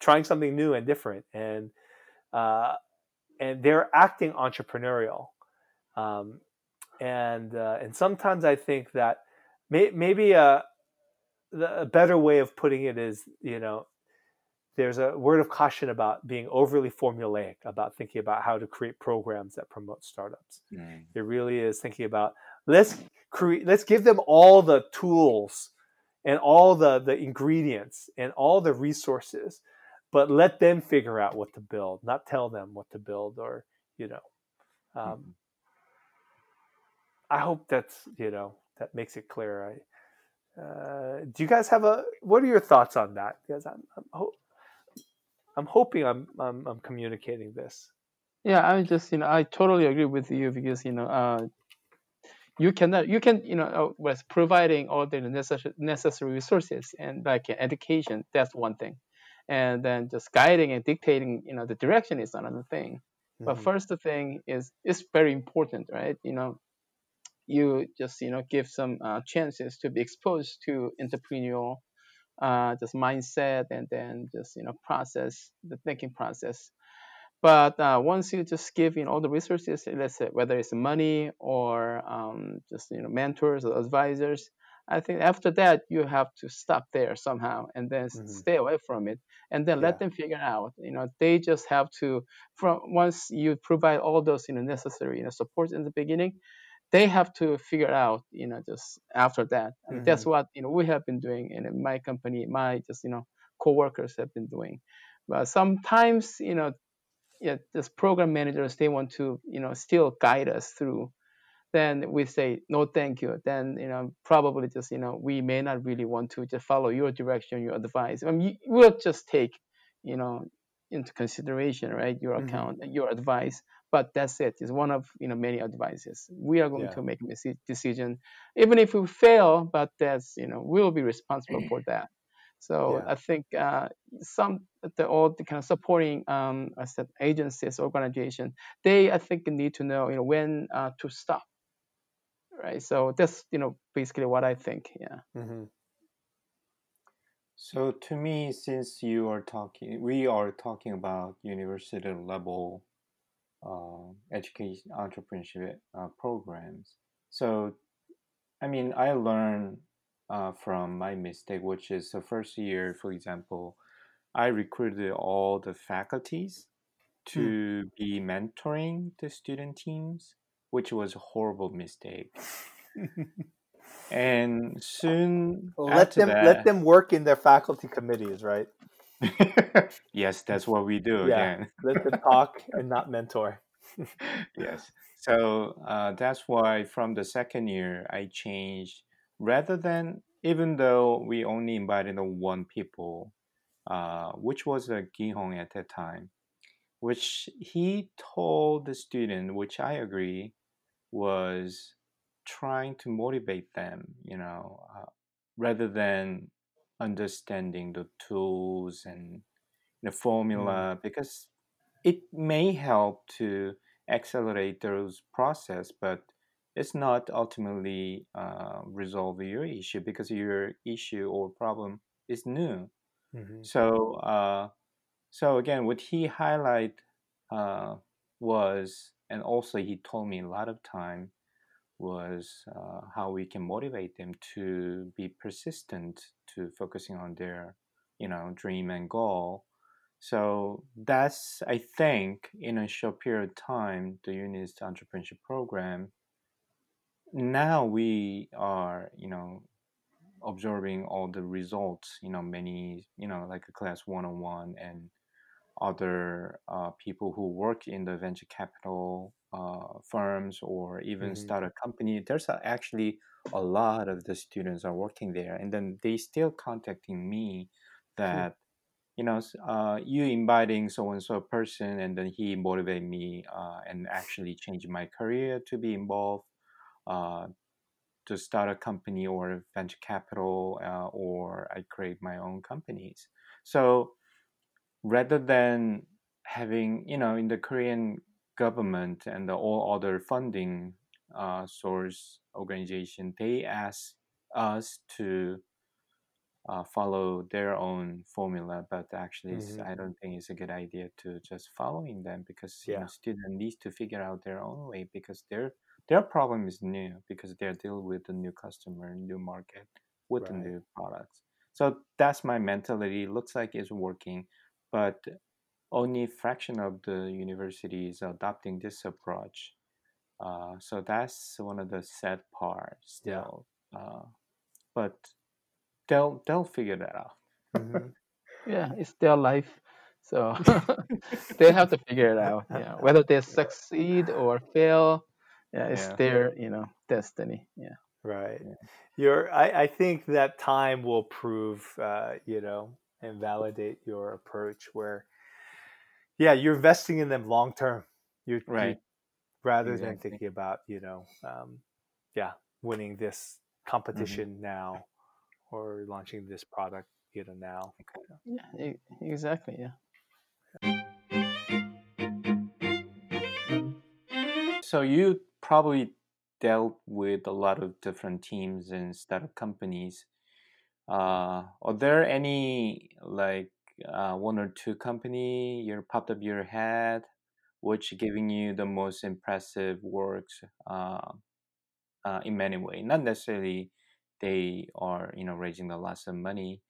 trying something new and different. And uh, and they're acting entrepreneurial. Um, and uh, and sometimes I think that may, maybe a, a better way of putting it is, you know, there's a word of caution about being overly formulaic about thinking about how to create programs that promote startups. Mm. It really is thinking about let's create let's give them all the tools and all the the ingredients and all the resources but let them figure out what to build not tell them what to build or you know um, mm-hmm. i hope that's you know that makes it clear. I uh, do you guys have a what are your thoughts on that? Because i'm i'm, ho- I'm hoping I'm, I'm i'm communicating this. Yeah I'm just you know i totally agree with you because you know uh, you cannot you can you know uh, with providing all the necessary necessary resources and like education that's one thing. And then just guiding and dictating you know the direction is another thing. Mm-hmm. but first the thing is is very important right? You know you just you know give some uh, chances to be exposed to entrepreneurial uh, just mindset and then just you know process the thinking process but uh, once you just give in all the resources, let's say whether it's money or um, just you know mentors or advisors, I think after that you have to stop there somehow and then mm-hmm. stay away from it and then yeah. let them figure out. You know, they just have to from once you provide all those you know necessary you know support in the beginning, they have to figure out you know just after that. And mm-hmm. that's what you know we have been doing in my company. My just you know coworkers have been doing. But sometimes you know yeah, this program managers they want to you know still guide us through then we say no thank you. Then you know probably just you know we may not really want to just follow your direction your advice. I mean, we'll just take you know into consideration right your mm-hmm. account your advice but that's it. It's one of you know many advices. We are going yeah. to make a decision. Even if we fail but that's you know we'll be responsible for that so yeah. I think uh, some the all the kind of supporting um, I said agencies, organization, they I think need to know you know when uh, to stop, right? So that's you know basically what I think. Yeah. Mm-hmm. So to me, since you are talking, we are talking about university level uh, education entrepreneurship uh, programs. So, I mean, I learned uh, from my mistake, which is the first year, for example, I recruited all the faculties hmm. to mm. be mentoring the student teams, which was a horrible mistake. and soon let them that, let them work in their faculty committees, right? yes, that's what we do yeah, again. let them talk and not mentor. yes. So uh, that's why from the second year I changed rather than even though we only invited one people, uh, which was uh, Gihong at that time, which he told the student, which I agree, was trying to motivate them, you know, uh, rather than understanding the tools and the formula, mm. because it may help to accelerate those process, but it's not ultimately uh, resolve your issue because your issue or problem is new. Mm-hmm. So, uh, so again, what he highlight uh, was, and also he told me a lot of time was uh, how we can motivate them to be persistent to focusing on their, you know, dream and goal. So that's, I think, in a short period of time, the UNIST entrepreneurship program now we are you know observing all the results you know many you know like a class 101 and other uh, people who work in the venture capital uh, firms or even mm-hmm. start a company there's actually a lot of the students are working there and then they still contacting me that you know uh, you inviting so and so person and then he motivate me uh, and actually change my career to be involved uh, to start a company or venture capital, uh, or I create my own companies. So rather than having, you know, in the Korean government and the all other funding uh, source organization, they ask us to uh, follow their own formula, but actually, mm-hmm. I don't think it's a good idea to just following them because yeah. you know, student needs to figure out their own way because they're their problem is new because they're dealing with a new customer, new market with right. the new products. So that's my mentality. Looks like it's working. but only fraction of the universities adopting this approach. Uh, so that's one of the sad parts Yeah. still. Uh, but they'll they'll figure that out. Mhm. Yeah, it's their life. So they have to figure it out. Yeah, whether they succeed or fail, yeah, it's Yeah. their you know destiny. Yeah. Right. Yeah. Your, I, I think that time will prove, uh, you know, and validate your approach. Where, yeah, you're investing in them long term. You're you- Right. rather than thinking about, you know, um, yeah, winning this Mm-hmm. competition now or launching this product, you know, now. Yeah, exactly. Yeah. So you probably dealt with a lot of different teams and startup companies. Uh, are there any like uh, one or two company you popped up your head, which giving you the most impressive works uh, uh, in many ways? Not necessarily they are you know raising a lots of money,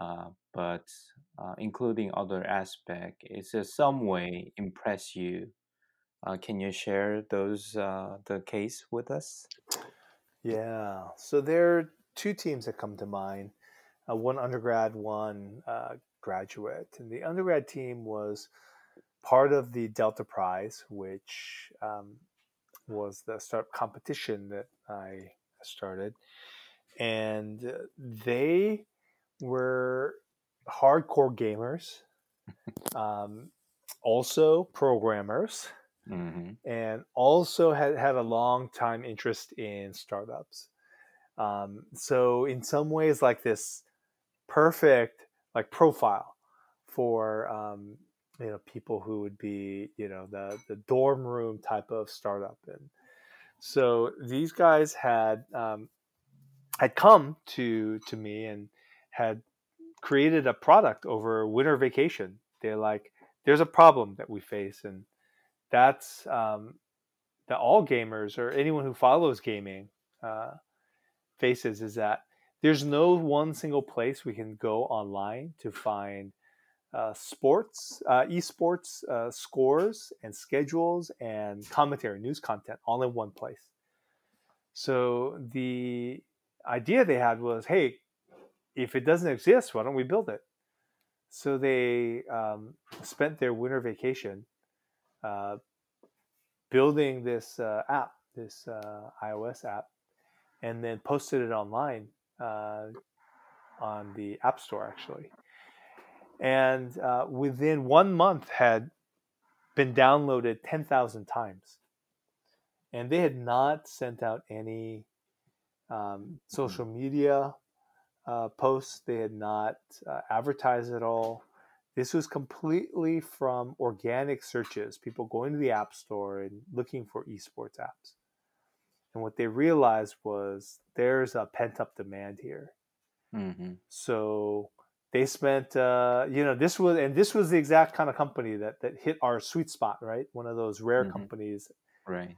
uh, but uh, including other aspect, is there some way impress you? Uh, can you share those uh, the case with us? Yeah. So there are two teams that come to mind uh, one undergrad, one uh, graduate. And the undergrad team was part of the Delta Prize, which um, was the startup competition that I started. And uh, they were hardcore gamers, um, also programmers hmm and also had had a long time interest in startups. Um, so in some ways, like this perfect like profile for um, you know people who would be you know the the dorm room type of startup, and so these guys had um, had come to to me and had created a product over winter vacation. They're like, there's a problem that we face, and that's um, that all gamers or anyone who follows gaming uh, faces is that there's no one single place we can go online to find uh, sports, uh, esports uh, scores and schedules and commentary, news content all in one place. So the idea they had was, hey, if it doesn't exist, why don't we build it? So they um, spent their winter vacation uh, building this uh, app, this uh, iOS app, and then posted it online uh, on the App Store actually. And within one month, had been downloaded ten thousand times, and they had not sent out any um, social media uh, posts. They had not uh, advertised at all. This was completely from organic searches, people going to the App Store and looking for esports apps. And what they realized was there's a pent up demand here. hmm So they spent, uh, you know, this was, and this was the exact kind of company that, that hit our sweet spot, right? One of those rare Mhm. companies Right.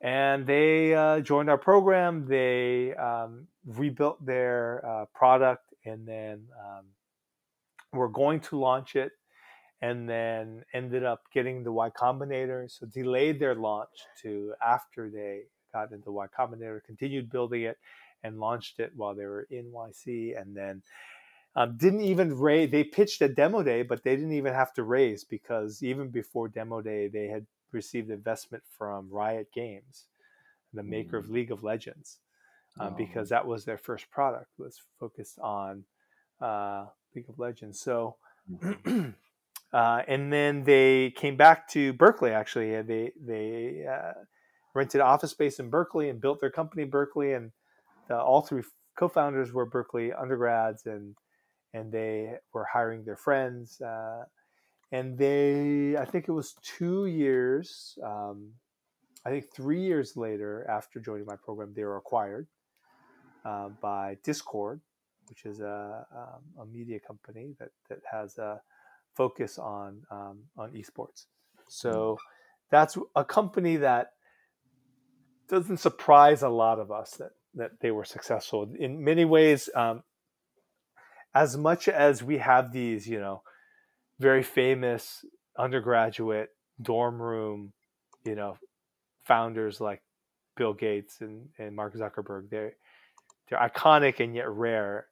and they uh, joined our program. They um, rebuilt their uh, product, and then um, were going to launch it, and then ended up getting the Y Combinator. So delayed their launch to after they got into Y Combinator, continued building it, and launched it while they were in YC, and then. Um, didn't even raise. They pitched a demo day, but they didn't even have to raise because even before demo day, they had received investment from Riot Games, the maker of League of Legends, um, Oh. because that was their first product was focused on uh, League of Legends. So, Mhm. uh, and then they came back to Berkeley. Actually, and they they uh, rented office space in Berkeley and built their company in Berkeley. And the, all three co-founders were Berkeley undergrads, and and they were hiring their friends. Uh, and they, I think it was two years. Um, I think three years later, after joining my program, they were acquired uh, by Discord, which is a, um, a media company that, that has a focus on um, on esports. So that's a company that doesn't surprise a lot of us that that they were successful in many ways. Um, as much as we have these, you know, very famous undergraduate dorm room, you know, founders like Bill Gates and, and Mark Zuckerberg. They're they're iconic and yet rare.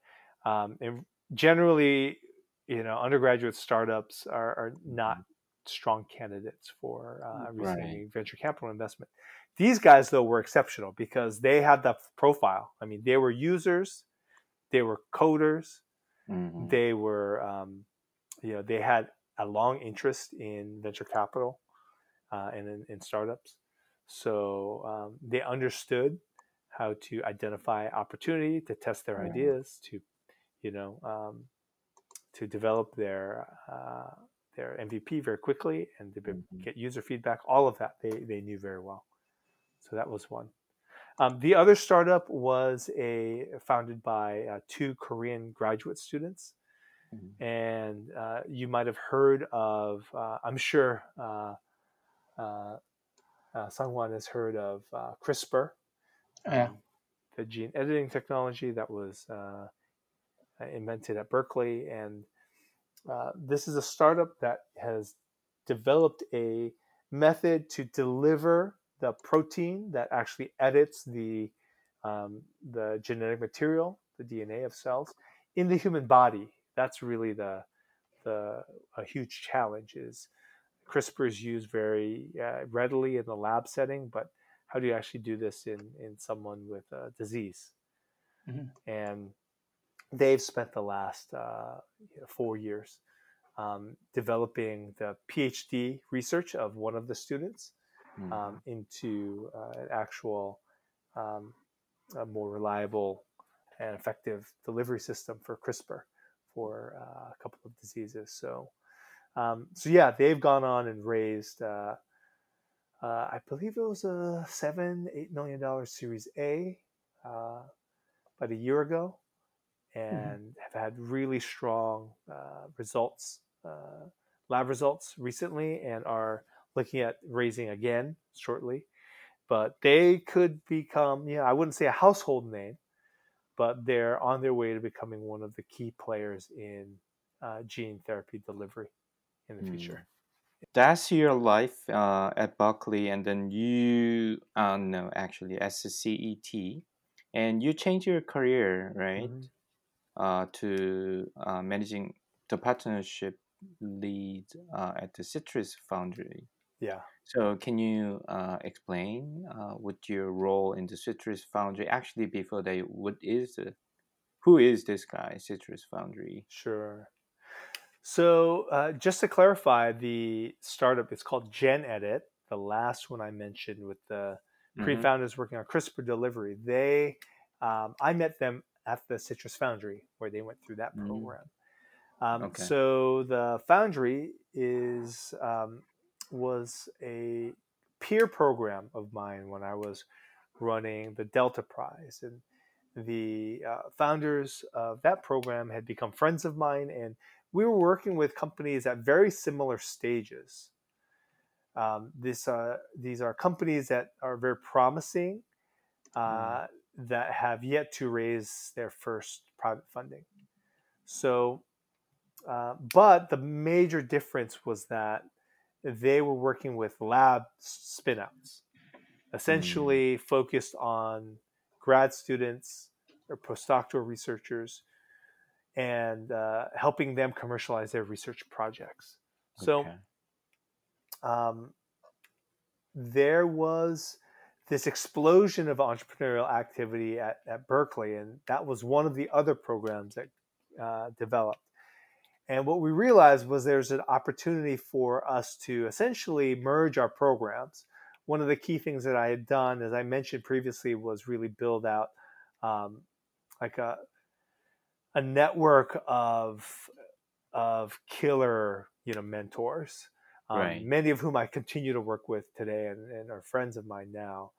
Um, and generally, you know, undergraduate startups are, are not strong candidates for uh, receiving right. venture capital investment. These guys, though, were exceptional because they had the profile. I mean, they were users, they were coders, mm-hmm. they were, um, you know, they had a long interest in venture capital uh, and in, in, startups. So um, they understood how to identify opportunity, to test their ideas, to, you know, um, to develop their uh, their MVP very quickly and to mm-hmm. get user feedback. All of that they they knew very well. So that was one. Um, the other startup was a founded by uh, two Korean graduate students, mm-hmm. and uh, you might have heard of. Uh, I'm sure uh, uh, uh Sungwon has heard of uh, CRISPR, yeah. Um, the gene editing technology that was invented at Berkeley, and this is a startup that has developed a method to deliver the protein that actually edits the um, the genetic material, the DNA of cells, in the human body. That's really the the a huge challenge. Is CRISPR is used very uh, readily in the lab setting, but how do you actually do this in in someone with a disease? Mm-hmm. And they've spent the last uh, four years um, developing the PhD research of one of the students mm. um, into uh, an actual, um, a more reliable and effective delivery system for CRISPR for uh, a couple of diseases. So, um, so yeah, they've gone on and raised. Uh, uh I believe it was a seven, eight million dollar Series A uh, about a year ago. And mm. have had really strong uh, results, lab results recently, and are looking at raising again shortly. But they could become, yeah, I wouldn't say a household name, but they're on their way to becoming one of the key players in uh, gene therapy delivery in the mm. future. That's your life uh, at Berkeley, and then you, uh, no, actually, as a CET, and you changed your career, right, mm-hmm. Uh, to uh, managing the partnership lead uh, at the CITRIS Foundry. Yeah. So can you uh, explain uh, what your role in the CITRIS Foundry actually before that? What is the, who is this guy, CITRIS Foundry? Sure. So uh, just to clarify, the startup is called GenEdit. The last one I mentioned with the mm-hmm. pre-founders working on CRISPR delivery. They, um, I met them at the CITRIS Foundry where they went through that mm. program. Mm. Um, okay. So the Foundry is um, was a peer program of mine when I was running the Delta Prize. And the uh, founders of that program had become friends of mine, and we were working with companies at very similar stages. Um, this, uh, these are companies that are very promising, uh, mm. That have yet to raise their first private funding. So, uh, but the major difference was that they were working with lab spinouts, essentially mm. focused on grad students or postdoctoral researchers and uh, helping them commercialize their research projects. Okay. So um, there was this explosion of entrepreneurial activity at, at Berkeley, and that was one of the other programs that uh, developed. And what we realized was there's an opportunity for us to essentially merge our programs. One of the key things that I had done, as I mentioned previously, was really build out um, like a a network of of killer you know mentors, um, right. many of whom I continue to work with today and, and are friends of mine now.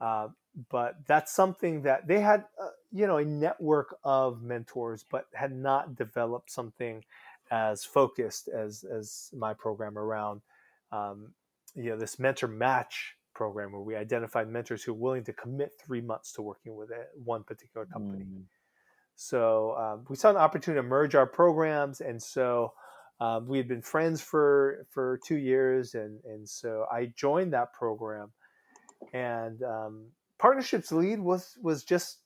Uh, but that's something that they had, uh, you know, a network of mentors, but had not developed something as focused as as my program around, um, you know, this mentor match program where we identified mentors who are willing to commit three months to working with a, one particular company. Mm. So um, we saw an opportunity to merge our programs, and so um, we had been friends for for two years, and and so I joined that program, and um, partnerships lead was was just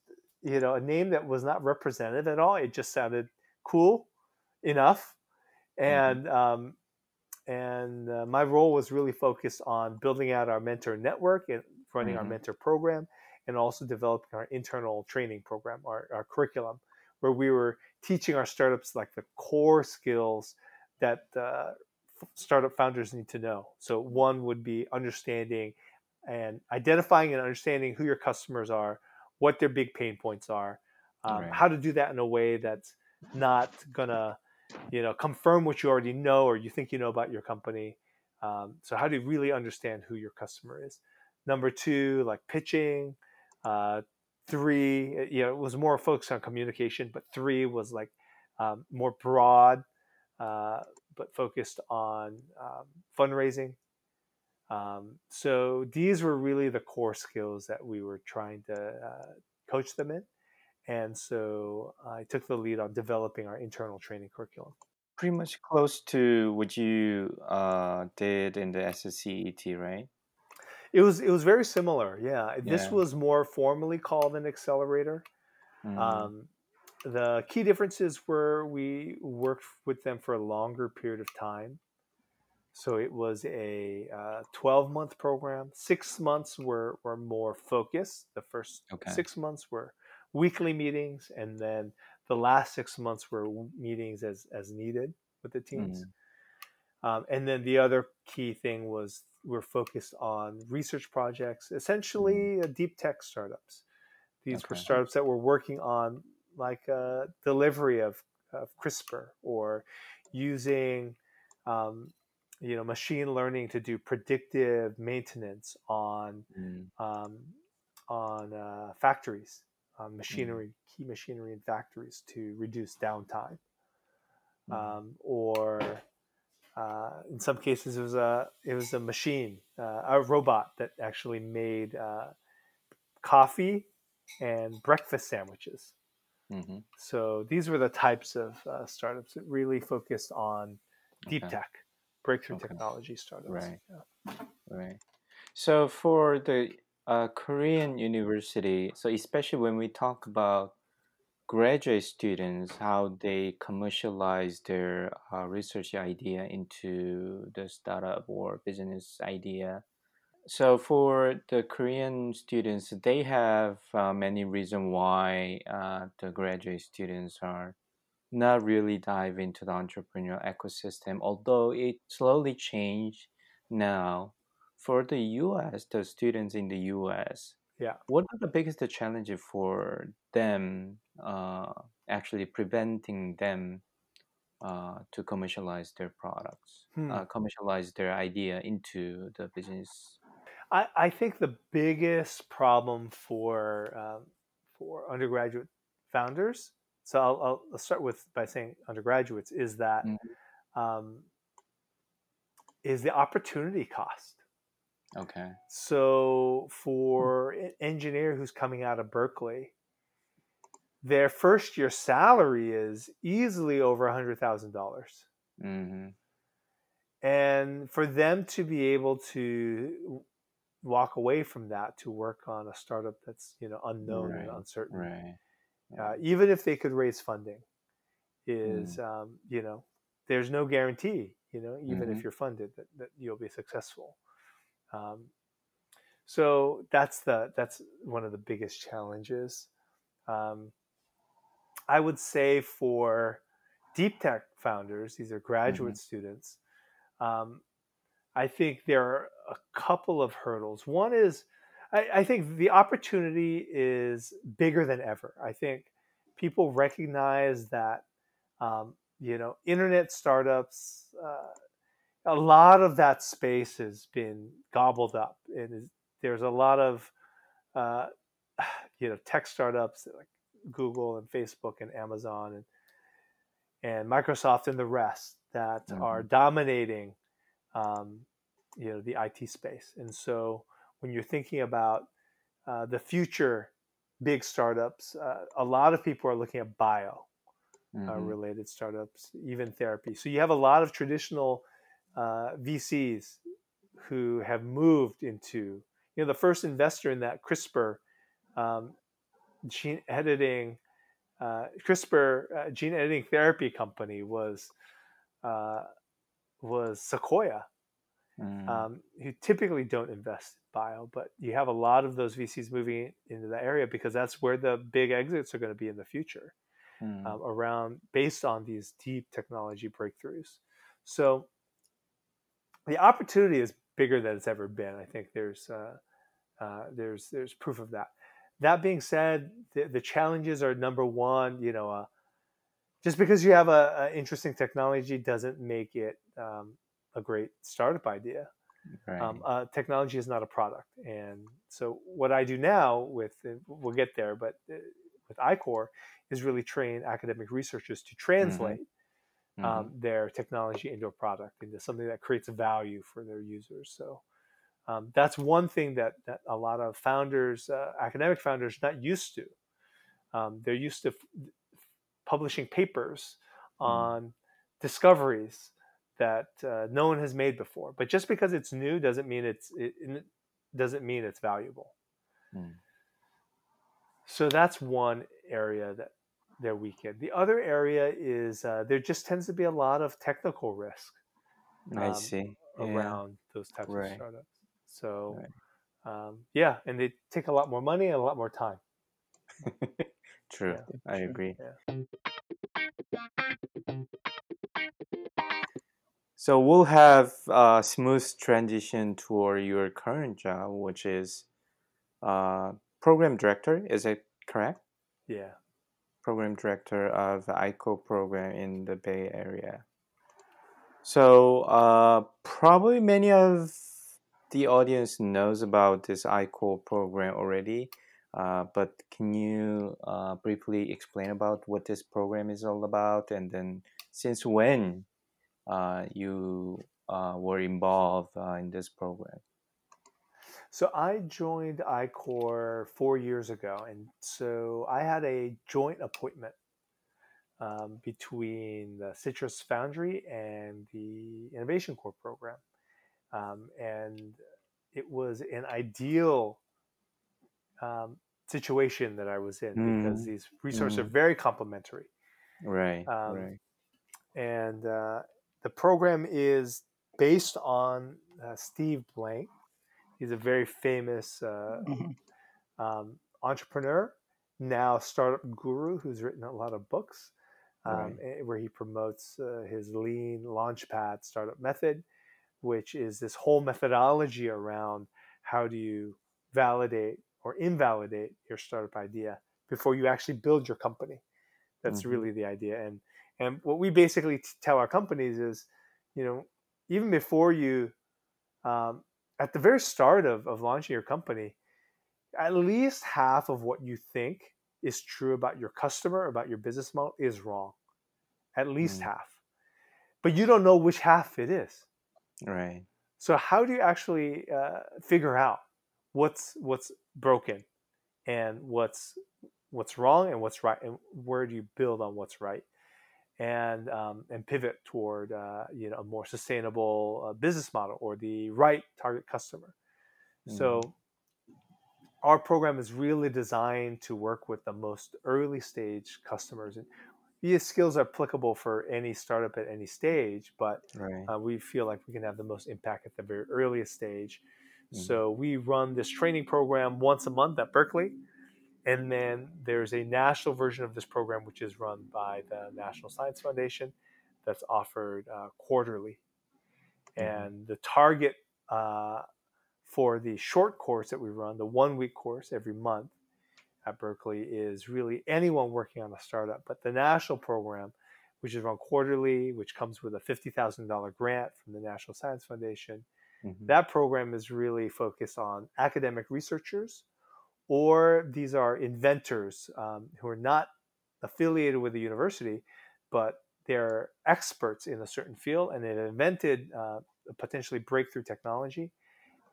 you know a name that was not represented at all. It just sounded cool enough, Mm-hmm. and um, and uh, my role was really focused on building out our mentor network and running our Mhm. mentor program, and also developing our internal training program, our, our curriculum, where we were teaching our startups like the core skills that uh, startup founders need to know. So one would be understanding and identifying and understanding who your customers are, what their big pain points are, um, Right. how to do that in a way that's not gonna, you know, confirm what you already know or you think you know about your company. Um, so how to really understand who your customer is. Number two, like pitching. Uh, three, you know, it was more focused on communication, but three was like um, more broad, uh, but focused on um, fundraising. Um, so these were really the core skills that we were trying to uh, coach them in. And so I took the lead on developing our internal training curriculum. Pretty much close to what you uh, did in the SCET, right? It was it was very similar. Yeah, this was more formally called an accelerator. Mm, Um, the key differences were we worked with them for a longer period of time. So it was a uh, 12 month program. Six months were, were more focused. The first Okay. six months were weekly meetings, and then the last six months were meetings as, as needed with the teams. Um, and then the other key thing was we're focused on research projects, essentially uh, deep tech startups. These were startups that were working on like uh, delivery of, of CRISPR or using um, you know machine learning to do predictive maintenance on mm, um, on uh, factories, on machinery, key machinery in factories to reduce downtime mm. um, or uh, in some cases it was a it was a machine, uh, a robot that actually made uh, coffee and breakfast sandwiches. Mhm. So these were the types of uh, startups that really focused on deep Okay. tech, breakthrough Okay. technology startups. Right. Yeah. Right. So for the uh, Korean university, so especially when we talk about graduate students, how they commercialize their uh, research idea into the startup or business idea. So for the Korean students, they have uh, many reasons why uh, the graduate students are not really dive into the entrepreneurial ecosystem, although it slowly changed now. For the US, the students in the US, Yeah. what are the biggest challenges for them uh, actually preventing them uh, to commercialize their products, Hmm. uh, commercialize their idea into the business? I, I think the biggest problem for um, for undergraduate founders. So I'll, I'll, I'll start with by saying undergraduates is that Mhm. um, is the opportunity cost. Okay. So for an engineer who's coming out of Berkeley, their first year salary is easily over a hundred thousand dollars. hmm and for them to be able to walk away from that to work on a startup that's you know unknown and uncertain Right. uh, even if they could raise funding is Mm. um, you know there's no guarantee you know even Mhm. if you're funded that, that you'll be successful um, so that's the that's one of the biggest challenges um, i would say for deep tech founders these are graduate students um, i think there are a couple of hurdles. One is I, I think the opportunity is bigger than ever. I think people recognize that um, you know internet startups uh, a lot of that space has been gobbled up. And there's a lot of uh, you know tech startups like google and facebook and amazon and and microsoft and the rest that Mhm. are dominating um, you know the it space and so when you're thinking about uh, the future big startups uh, a lot of people are looking at bio uh, Mhm. related startups, even therapy. So you have a lot of traditional uh, VCs who have moved into, you know, the first investor in that CRISPR um, gene editing, uh, CRISPR uh, gene editing therapy company was uh, was Sequoia, Mm. um, who typically don't invest in bio, but you have a lot of those VCs moving into that area because that's where the big exits are going to be in the future Mm. um, around based on these deep technology breakthroughs. So the opportunity is bigger than it's ever been. I think there's uh, uh, there's there's proof of that. That being said, the, the challenges are number one. You know, uh, just because you have a, a interesting technology doesn't make it um, a great startup idea. right. Um, uh, technology is not a product, and so what I do now with we'll get there, but uh, with I-Corps is really train academic researchers to translate Mhm. um, their technology into a product, into something that creates value for their users. So um, that's one thing that, that a lot of founders, uh, academic founders, not used to. Um, they're used to publishing papers Mm. on discoveries that uh, no one has made before. But just because it's new doesn't mean it's it, it doesn't mean it's valuable. Mm. So that's one area that they're weak in. The other area is uh, there just tends to be a lot of technical risk I um, see. Yeah. around those types Right. of startups. So, Right. um, yeah, and they take a lot more money and a lot more time. True. Yeah, I true. agree. Yeah. So we'll have a smooth transition toward your current job, which is uh, program director. Is it correct? Yeah. Program director of the I-Corps program in the Bay Area. So uh, probably many of the audience knows about this I-Corps program already. Uh, but can you uh, briefly explain about what this program is all about, and then since when uh, you uh, were involved uh, in this program? So I joined I-Corps four years ago, and so I had a joint appointment um, between the CITRIS Foundry and the Innovation Corps program, um, and it was an ideal um, situation that I was in because Mm. these resources Mm. are very complementary. Right, Um, right. and uh, the program is based on uh, Steve Blank. He's a very famous uh, Mhm. um, entrepreneur, now startup guru, who's written a lot of books, um, Right. eh, where he promotes uh, his lean launchpad startup method, which is this whole methodology around how do you validate or invalidate your startup idea before you actually build your company. That's Mhm. really the idea. And and what we basically t- tell our companies is, you know, even before you, um, at the very start of, of launching your company, at least half of what you think is true about your customer, about your business model, is wrong. At least Mm. half. But you don't know which half it is. Right. So how do you actually uh, figure out what's what's broken and what's what's wrong and what's right, and where do you build on what's right, and um, and pivot toward uh, you know a more sustainable uh, business model or the right target customer. So our program is really designed to work with the most early stage customers and these skills are applicable for any startup at any stage but Right. uh, we feel like we can have the most impact at the very earliest stage. Mhm. So we run this training program once a month at Berkeley. And then there's a national version of this program, which is run by the National Science Foundation, that's offered uh, quarterly. Mhm. And the target uh, for the short course that we run, the one week course every month at Berkeley, is really anyone working on a startup. But the national program, which is run quarterly, which comes with a $50,000 grant from the National Science Foundation, Mhm. that program is really focused on academic researchers or these are inventors um, who are not affiliated with the university, but they're experts in a certain field and they've invented uh, a potentially breakthrough technology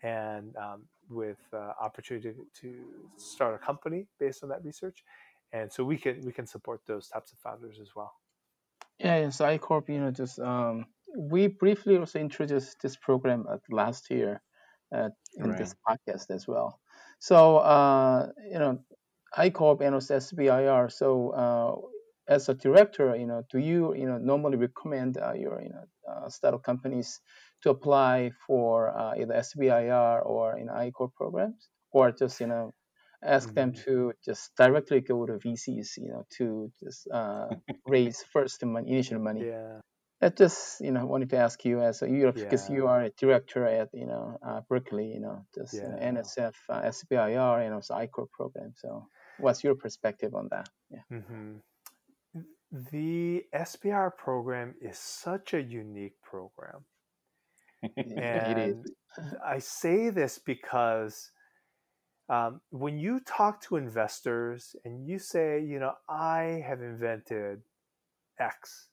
and um, with uh, opportunity to, to start a company based on that research. And so we can we can support those types of founders as well. Yeah, yeah. So I-Corps, you know, just um, we briefly also introduced this program at last year uh, in this podcast as well. So uh, you know, I-Corps and also SBIR. So uh, as a director, you know, do you you know normally recommend uh, your you know uh, startup companies to apply for uh, either SBIR or you know I-Corps programs, or just you know ask them Mhm. to just directly go to VCs, you know, to just uh, raise first money, initial money. Yeah. I just you know wanted to ask you as a you because Yeah. you are a director at you know uh, Berkeley, you know, just you know, Yeah. NSF, uh, SBIR, and also I-Corps program. So, what's your perspective on that? Yeah. hmm The SBIR program is such a unique program. And I say this because um, when you talk to investors and you say, you know, I have invented X,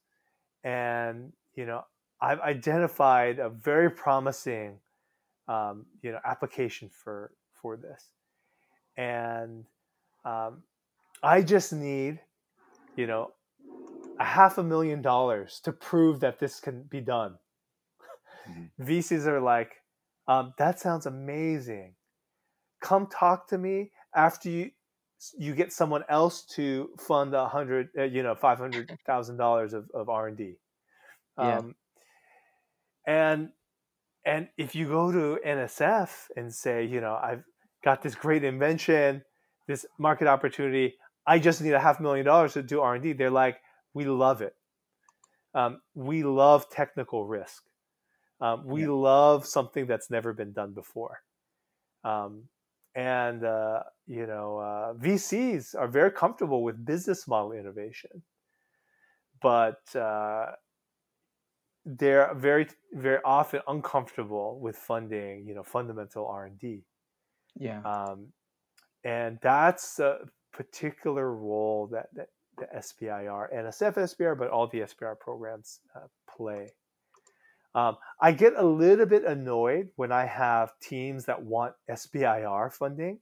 and you know, I've identified a very promising, um, you know, application for for this, and um, I just need, you know, a half a million dollars to prove that this can be done. Mhm. VCs are like, um, that sounds amazing. Come talk to me after you you get someone else to fund a hundred, uh, you know, five hundred thousand dollars of of R and D. Yeah. Um, and and if you go to NSF and say, you know, I've got this great invention, this market opportunity, I just need a half million dollars to do R and D. They're like, we love it. Um, we love technical risk. Um, we Yeah. love something that's never been done before. Um, and uh, you know, uh, VCs are very comfortable with business model innovation, but uh, they're very, very often uncomfortable with funding, you know, fundamental R and D. Yeah. Um, and that's a particular role that, that the SBIR, NSF SBIR, but all the SBIR programs uh, play. Um, I get a little bit annoyed when I have teams that want SBIR funding,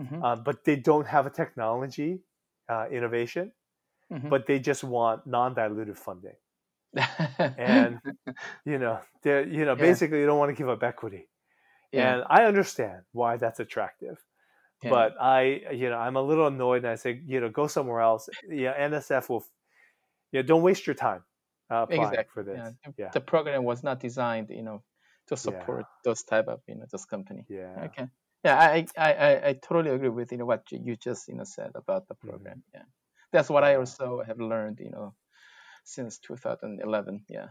Mhm. uh, but they don't have a technology uh, innovation, Mhm. but they just want non-dilutive funding. And you know, they you know Yeah. basically they don't want to give up equity, yeah. and I understand why that's attractive. yeah. but I, you know, I'm a little annoyed, and I say, you know, go somewhere else. Yeah, NSF will, yeah, don't waste your time uh, exactly. for this. Yeah. The, Yeah, the program was not designed, you know, to support those type of you know this company. yeah, Okay. Yeah, I, I, I, I totally agree with you know what you just you know said about the program. Yeah, that's what I also have learned you know since 2011. Yeah.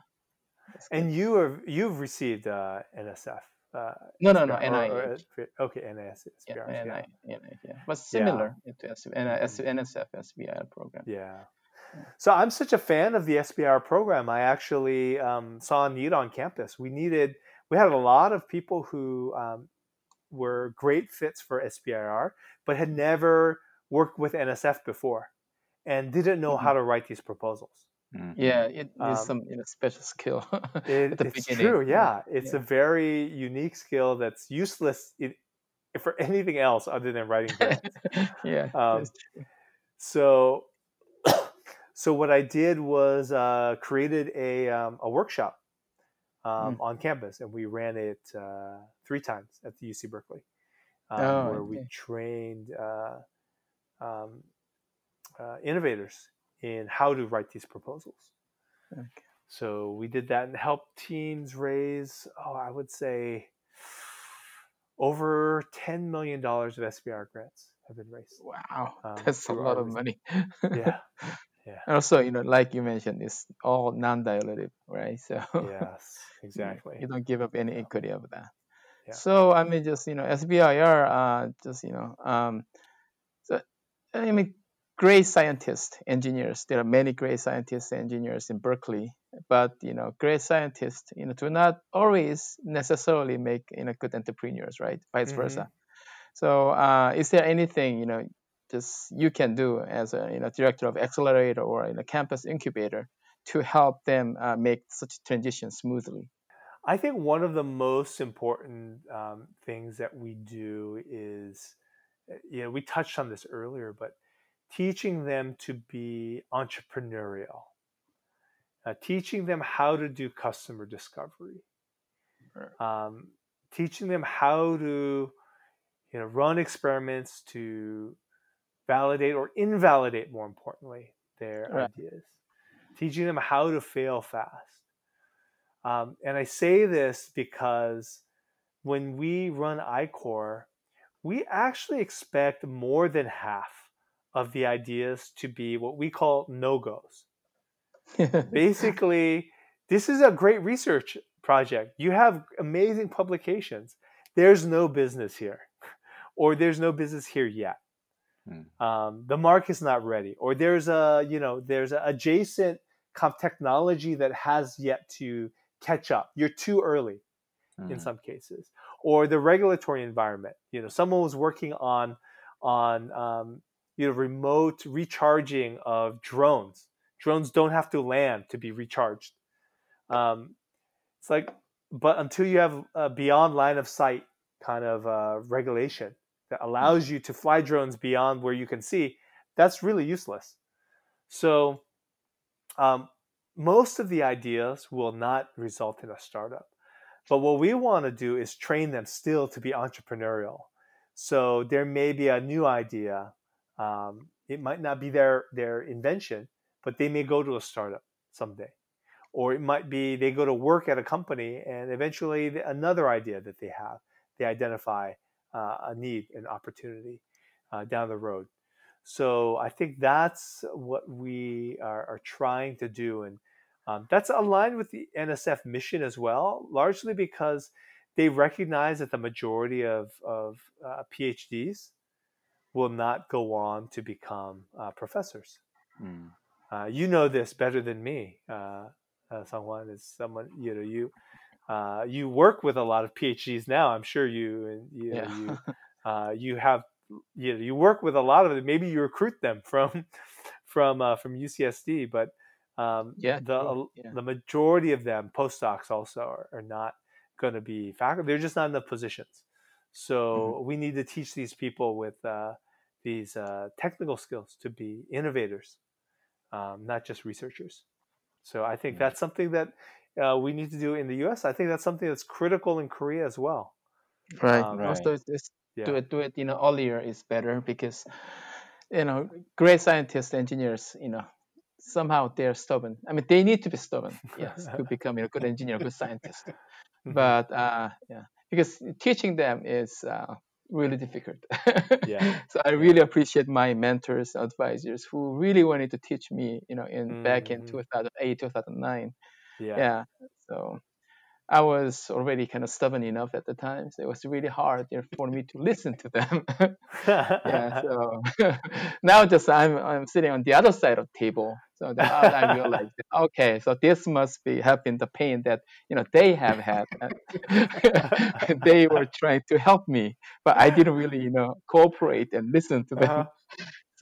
And you have you've received uh, NSF. Uh, no, no, no, SBIR or- NIH. or- okay, NIS, Yeah, NI, yeah, NI, yeah, but similar to S, Mhm. NSF SBI program. yeah. Yeah. So I'm such a fan of the SBIR program. I actually um, saw a need on campus. We needed, we had a lot of people who um, were great fits for SBIR, but had never worked with NSF before and didn't know how to write these proposals. Mhm. Yeah, it is Um, some you know, special skill It, at the it's beginning. true, yeah. It's yeah. a very unique skill that's useless in, for anything else other than writing grants. yeah, Um, so, so what I did was uh, created a um, a workshop um, Mm. on campus, and we ran it uh, three times at the UC Berkeley, um, Oh, where we trained uh, um, uh, innovators in how to write these proposals. Okay. So we did that and helped teams raise, oh, I would say over $10 million of SBIR grants have been raised. Wow, um, that's a lot of money. Yeah. Yeah. And also, you know, like you mentioned, it's all non-dilutive, right? So Yes, exactly. you don't give up any equity of that. Yeah. So I mean, just you know, SBIR, uh, just you know, um, so I mean, great scientists, engineers. There are many great scientists, and engineers in Berkeley, but you know, great scientists, you know, do not always necessarily make you know good entrepreneurs, right? Vice Mhm. versa. So, uh, is there anything you know, just you can do as a you know director of accelerator or in a campus incubator to help them uh, make such transition smoothly? I think one of the most important um, things that we do is, uh, you know, we touched on this earlier, but teaching them to be entrepreneurial. uh, teaching them how to do customer discovery, um, teaching them how to you know run experiments to validate or invalidate more importantly their Right. ideas teaching them how to fail fast. Um, and i say this because when we run I-Corps we actually expect more than half of the ideas to be what we call no-goes. Basically this is a great research project. You have amazing publications. There's no business here or there's no business here yet Hmm. um, the market's not ready or there's a you know there's an adjacent com- technology that has yet to catch up you're too early in Mm. some cases or the regulatory environment you know someone was working on on um, you know remote recharging of drones drones don't have to land to be recharged um, it's like but until you have a beyond line of sight kind of uh, regulation that allows you to fly drones beyond where you can see that's really useless so um, most of the ideas will not result in a startup but what we want to do is train them still to be entrepreneurial. So there may be a new idea. Um, it might not be their their invention, but they may go to a startup someday, or it might be they go to work at a company and eventually another idea that they have they identify uh, a need an opportunity uh, down the road. So I think that's what we are, are trying to do, and um, that's aligned with the NSF mission as well, largely because they recognize that the majority of, of uh, PhDs will not go on to become uh, professors. Mm. Uh, you know this better than me, uh, uh, someone is someone you know you uh, you work with a lot of PhDs now. I'm sure you and you know, Yeah. you uh, you have you know you work with a lot of them. Maybe you recruit them from from uh, from UCSD, but um, Yeah, the. Yeah. the majority of them postdocs also are, are not going to be faculty. They're just not in the positions. So Mm-hmm. we need to teach these people with uh, these uh, technical skills to be innovators, um, not just researchers. So I think that's something that uh, we need to do in the U.S. I think that's something that's critical in Korea as well. Right. Um, Also, it's, it's Yeah. do it do it you know earlier is better because you know great scientists engineers you know somehow they're stubborn. I mean they need to be stubborn yes to become a good engineer, a good scientist. Mhm. But uh, yeah, because teaching them is uh, really difficult. Yeah. so I really appreciate my mentors, advisors who really wanted to teach me. You know, in back in Mhm. 2008, 2009 yeah. yeah so i was already kind of stubborn enough at the time so it was really hard for me to listen to them yeah so now just i'm i'm sitting on the other side of the table so that I, realized okay so this must be have been the pain that you know they have had they were trying to help me but i didn't really you know cooperate and listen to them Uh-huh.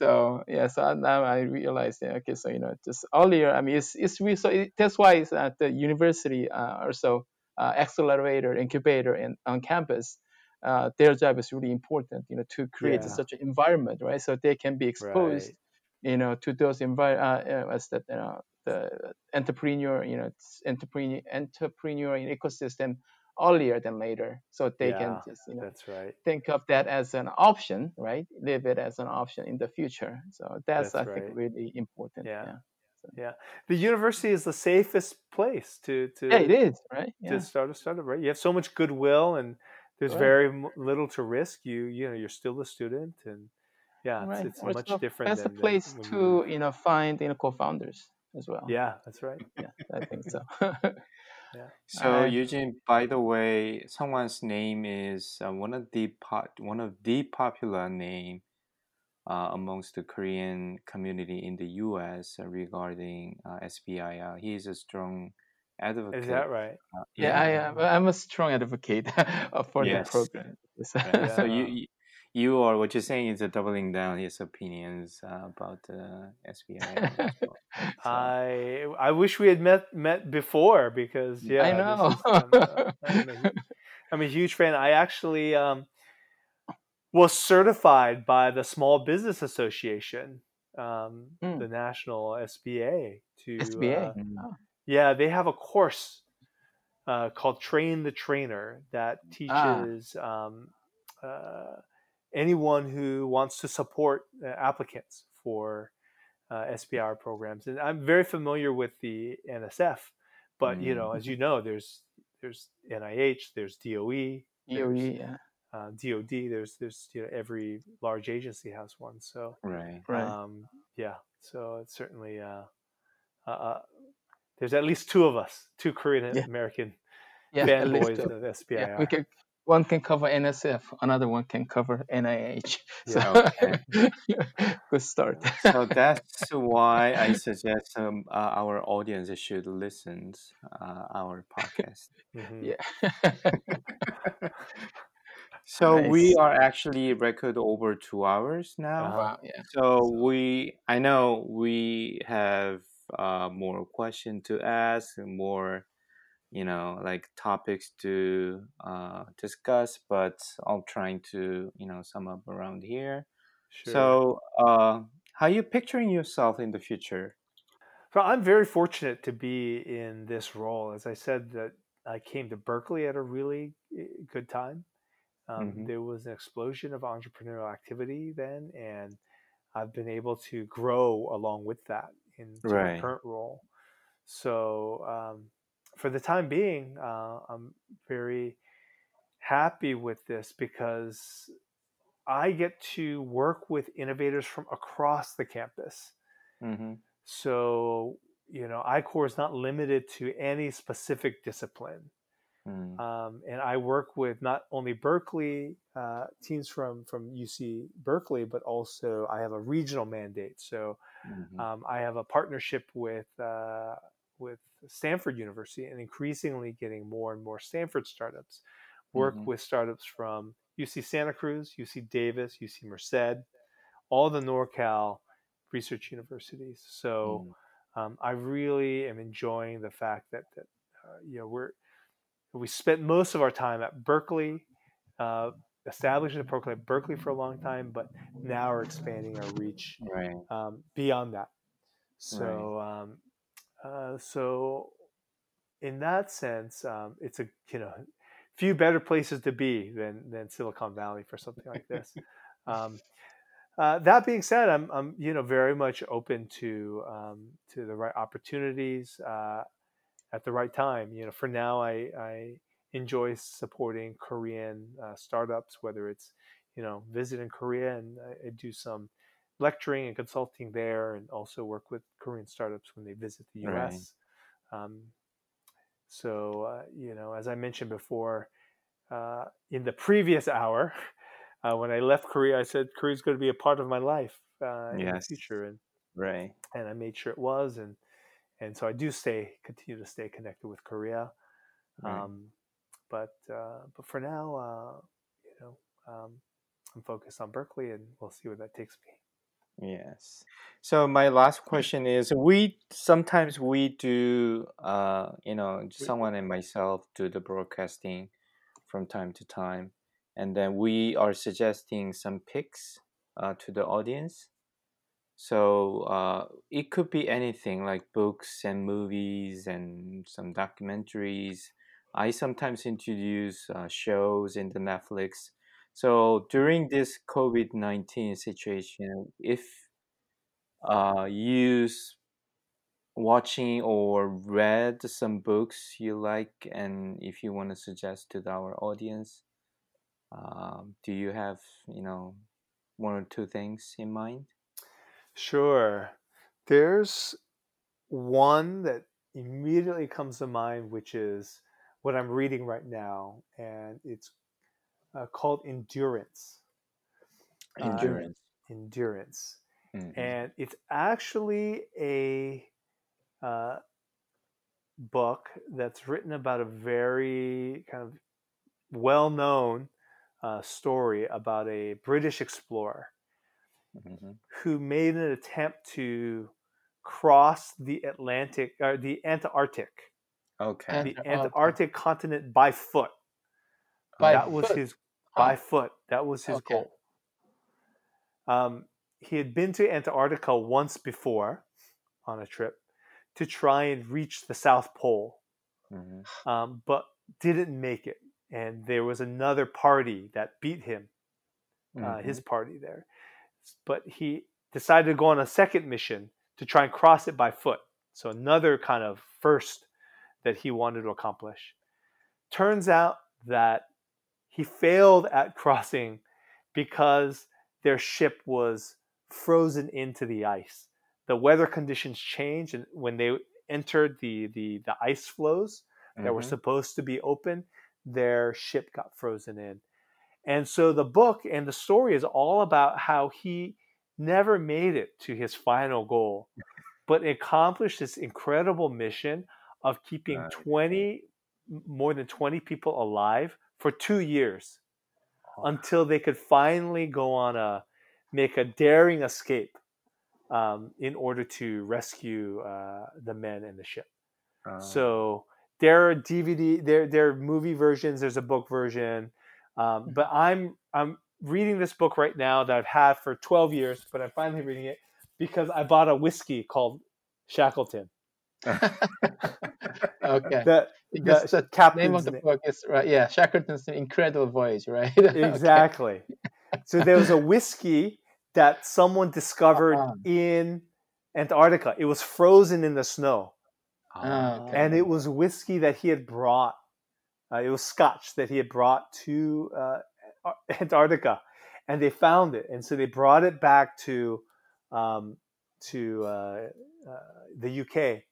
So yeah, so now I realized, yeah, okay, so you know, just earlier, I mean, it's it's really so it, that's why it's at the university uh, also uh, accelerator, incubator, and on campus, uh, their job is really important, you know, to create Yeah. such an environment, right? So they can be exposed, Right. you know, to those envi- uh, uh, as that you know, the entrepreneur, you know, entrepreneur entrepreneur ecosystem earlier than later, so they can just you know That's right. think of that as an option, right? Live it as an option in the future. So that's, That's I think really important. Yeah. Yeah. The university is the safest place to to Yeah, it is, right? to start a startup, right? You have so much goodwill, and there's Right. very little to risk. You you know you're still a student, and yeah, right. it's, it's much the different. That's a than, than place when to, you know, find, you know, co-founders as well. Yeah, that's right. Yeah, I think so. So Alright. Eugene, by the way, someone's name is uh, one of the po- one of the popular name uh, amongst the Korean community in the U.S. regarding uh, SBI. Uh, he is a strong advocate. Is that right? Uh, yeah, I am. I'm a strong advocate uh, for Yes. the program. Right. So you, Yeah. You are what you're saying is uh, doubling down his opinions uh, about uh, SBI. well. So- I I wish we had met met before because yeah, I know. is- I'm, uh, I'm, a, I'm a huge fan. I actually um, was certified by the Small Business Association, um, Mm. the national SBA, to SBA. uh, Oh, Yeah, they have a course uh, called Train the Trainer that Ah. teaches um, uh, anyone who wants to support uh, applicants for uh, SBIR programs. And I'm very familiar with the NSF, but you know, as you know, there's there's NIH, there's DOE, EOE, there's yeah. uh, DoD. There's there's you know every large agency has one. So Right. Right. um, yeah, so it's certainly uh, uh, uh, there's at least two of us, two Korean American yeah, at least fanboys two. of SBIR. Yeah, we can. One can cover NSF, another one can cover NIH. So, Okay. good start. So that's why I suggest um, uh, our audience should listen uh, our podcast. Mhm. yeah. So we are actually record over two hours now. Uh-huh. wow. Yeah. So we, I know we have uh, more question to ask, more, you know, like topics to uh, discuss. But I'm trying to, you know, sum up around here. Sure. So, uh, how are you picturing yourself in the future? well, I'm very fortunate to be in this role. As I said, that I came to Berkeley at a really eh, good time. Um, Mhm. There was an explosion of entrepreneurial activity then, and I've been able to grow along with that into my current role. So um, for the time being, uh, I'm very happy with this because I get to work with innovators from across the campus. Mm-hmm. So, you know, I-Corps is not limited to any specific discipline. Mm. Um, and I work with not only Berkeley uh, teams from, from UC Berkeley, but also I have a regional mandate. So Mhm. um, I have a partnership with, uh, with Stanford University and increasingly getting more and more Stanford startups. Work Mhm. with startups from UC Santa Cruz, UC Davis, UC Merced, all the NorCal research universities. So Mm. um, I really am enjoying the fact that, that uh, you know we're we spent most of our time at Berkeley, uh, establishing a program at Berkeley for a long time, but now we're expanding our reach Right. um, beyond that. So um, uh, so in that sense, um, it's a you know few better places to be than than Silicon Valley for something like this. um, uh, that being said, I'm, I'm you know very much open to um, to the right opportunities uh, at the right time. You know, for now, I, I enjoy supporting Korean uh, startups, whether it's you know visiting Korea and I, I do some lecturing and consulting there, and also work with Korean startups when they visit the Right. U.S. Um, so uh, you know, as I mentioned before, uh, in the previous hour, uh, when I left Korea, I said Korea is going to be a part of my life uh, in the future, and Right. and I made sure it was, and and so I do stay continue to stay connected with Korea. Right. Um, but uh, but for now, uh, you know, um, I'm focused on Berkeley, and we'll see where that takes me. Yes. So my last question is we sometimes we do uh you know someone and myself do the broadcasting from time to time and then we are suggesting some picks uh, to the audience. So uh it could be anything like books and movies and some documentaries. I sometimes introduce uh, shows in the Netflix. So during this COVID nineteen situation, if uh, s- watching or read some books you like, and if you want to suggest to our audience, um, do you have you know one or two things in mind? Sure. There's one that immediately comes to mind, which is what I'm reading right now, and it's uh, called Endurance. Uh, Endurance. Endurance. Mhm. And it's actually a uh, book that's written about a very kind of well known uh, story about a British explorer Mhm. who made an attempt to cross the Atlantic or the Antarctic, Okay. the Antarctic. Antarctic continent by foot. By that was foot? his Huh. by foot. That was his Okay. goal. Um, he had been to Antarctica once before on a trip. to try and reach the South Pole, Mhm. um, but didn't make it. And there was another party that beat him, uh, his party there. But he decided to go on a second mission to try and cross it by foot. So another kind of first that he wanted to accomplish. Turns out that he failed at crossing because their ship was frozen into the ice. The weather conditions changed, and when they entered the the, the ice floes that were Mhm. supposed to be open, their ship got frozen in. And so the book and the story is all about how he never made it to his final goal, but accomplished this incredible mission of keeping Right. 20 more than 20 people alive for 2 years Oh. until they could finally go on a make a daring escape um, in order to rescue uh, the men and the ship. Uh, So there are DVD, there there are movie versions. There's a book version, um, but I'm I'm reading this book right now that I've had for 12 years, but I'm finally reading it because I bought a whiskey called Shackleton. Okay. The, Because the the captain's name of the name- book is right. Yeah, Shackleton's Incredible Voyage, right? Okay. exactly. So there was a whiskey that someone discovered Uh-huh. in Antarctica. It was frozen in the snow. Ah, okay. and it was whiskey that he had brought. Uh, it was Scotch that he had brought to uh, Antarctica, and they found it, and so they brought it back to um, to uh, uh, the UK,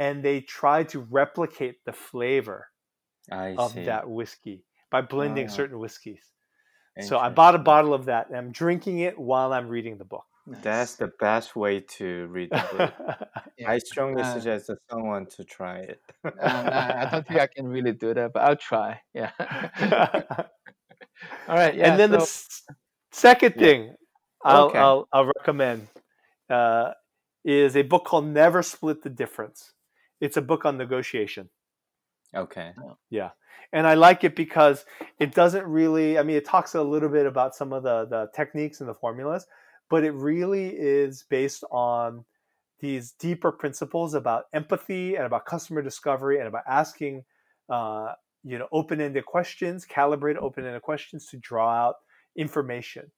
and they tried to replicate the flavor I of see. that whiskey by blending Ah. certain whiskeys. So I bought a bottle of that, and I'm drinking it while I'm reading the book. Nice. That's the best way to read the book. Yeah. I strongly Uh, suggest that someone to try it. Uh, nah, I don't think I can really do that, but I'll try. Yeah. All right. Yeah. and then the s- second Yeah. thing I'll, Okay. I'll, I'll recommend uh, is a book called Never Split the Difference. It's a book on negotiation. Okay. Yeah. And I like it because it doesn't really, I mean, it talks a little bit about some of the, the techniques and the formulas, but it really is based on these deeper principles about empathy and about customer discovery and about asking, uh, you know, open-ended questions, calibrate open-ended questions to draw out information.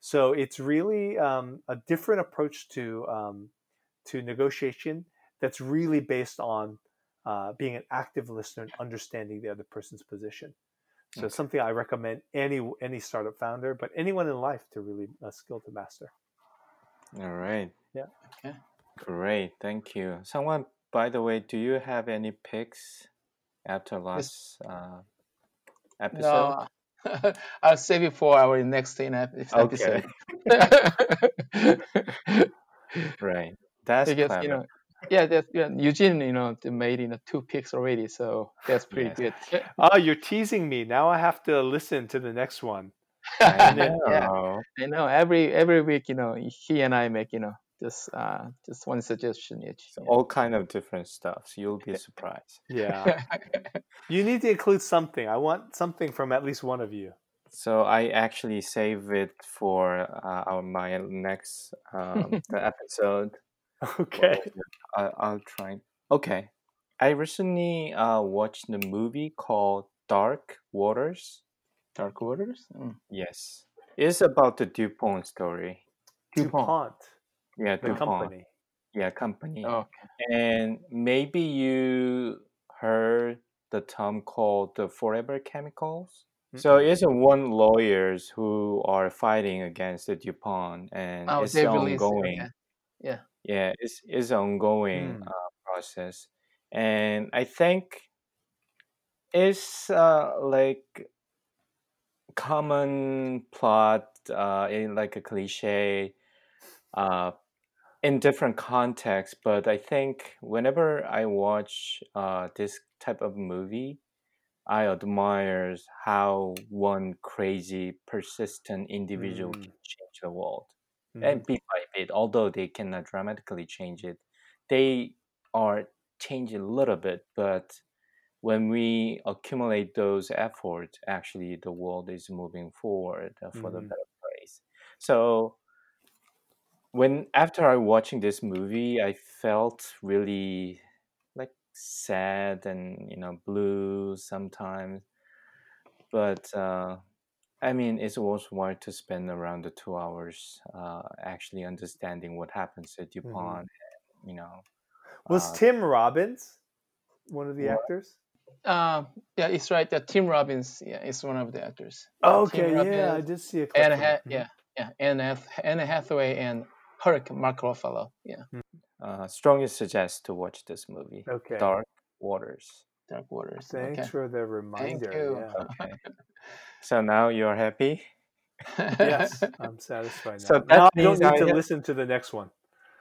So it's really um, a different approach to um, to negotiation that's really based on uh, being an active listener and understanding the other person's position. So Okay. something I recommend any any startup founder, but anyone in life to really uh, skill to master. All right. Yeah. Okay. Great. Thank you. Someone, by the way, do you have any picks after last uh, episode? No, I'll save it for our next in ep- Okay. episode. Right. That's because clever. you know, yeah, that's yeah, Eugene, you know, they made you know two picks already, so that's pretty Yes. good. Oh, you're teasing me. Now I have to listen to the next one. I yeah, know. I know. Every every week, you know, he and I make you know just uh just one suggestion each. So yeah. all kind of different stuff. So You'll be surprised. Yeah. you need to include something. I want something from at least one of you. So I actually save it for uh, our my next um, the episode. Okay. I, I'll try. Okay. I recently uh, watched the movie called Dark Waters. Dark Waters. Mm. Yes. It's about the DuPont story. DuPont, Yeah, the DuPont. company. Yeah, company. Oh, And maybe you heard the term called the forever chemicals. So it's one lawyers who are fighting against the DuPont and oh it's they released it, ongoing. Yeah, it's it's an ongoing Hmm. uh, process, and I think it's uh, like common plot uh, in like a cliche uh, in different contexts. But I think whenever I watch uh, this type of movie, I admire how one crazy, persistent individual Mm. can change the world Mhm. and bit by although they cannot dramatically change it, they are changing a little bit. But when we accumulate those efforts, actually, the world is moving forward uh, for the Mhm. better place. So when after I watching this movie, I felt really like sad and you know blue sometimes. But uh, I mean, it's worthwhile to spend around the two hours uh, actually understanding what happens at hmm DuPont. You know, Was uh, Tim Robbins one of the what? actors? Uh, yeah, it's right. That Tim Robbins, yeah, is one of the actors. Yeah, Tim Okay, yeah, I did see a clip Anne from it. ha- yeah, yeah, Anne, Hath- Anne Hathaway and Kirk Mark Ruffalo. Yeah, uh, strongly suggest to watch this movie, Okay. Dark Waters. Dark Waters. Thanks Okay. for the reminder. Thank reminder. you. Yeah. Okay, so now you're happy. Yes, I'm satisfied now. So Now that I don't need I to have- listen to the next one.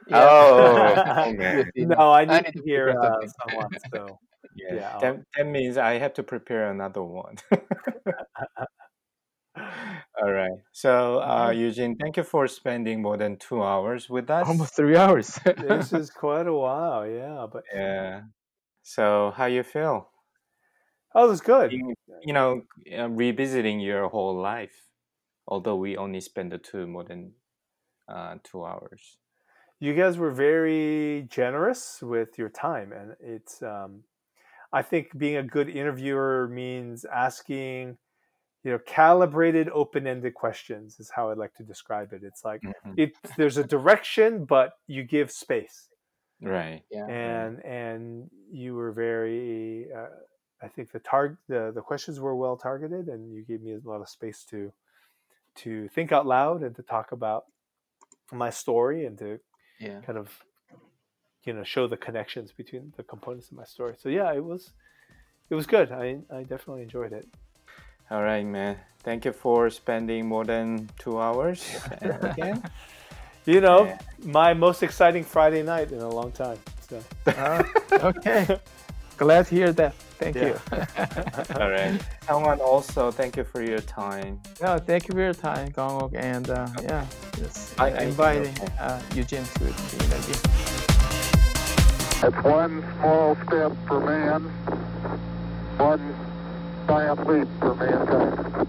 Yeah. Oh, okay. You No, know, I I need need to to hear uh, someone. So Yeah, Yeah, that, that means I have to prepare another one. All right. So, uh, Eugene, thank you for spending more than two hours with us. Almost three hours. this is quite a while. Yeah, but Yeah. So, how you feel? oh, it was good. You, you know, uh, revisiting your whole life, although we only spent the two more than uh, two hours. you guys were very generous with your time and it's um, i think being a good interviewer means asking you know calibrated open-ended questions is how i'd like to describe it it's like Mhm. it there's a direction but you give space Right. yeah. and and you were very uh, i think the target the, the questions were well targeted and you gave me a lot of space to to think out loud and to talk about my story and to Yeah. kind of you know show the connections between the components of my story so yeah it was it was good i i definitely enjoyed it All right, man. Thank you for spending more than two hours again. you know Yeah. my most exciting friday night in a long time so Uh, okay. Glad to hear that. Thank Yeah. you. All right. Someone also, thank you for your time. no, thank you for your time, Gongok, and uh, yeah, just I- uh, I- inviting uh, Eugene to the interview. It's one small step for man, one giant leap for mankind.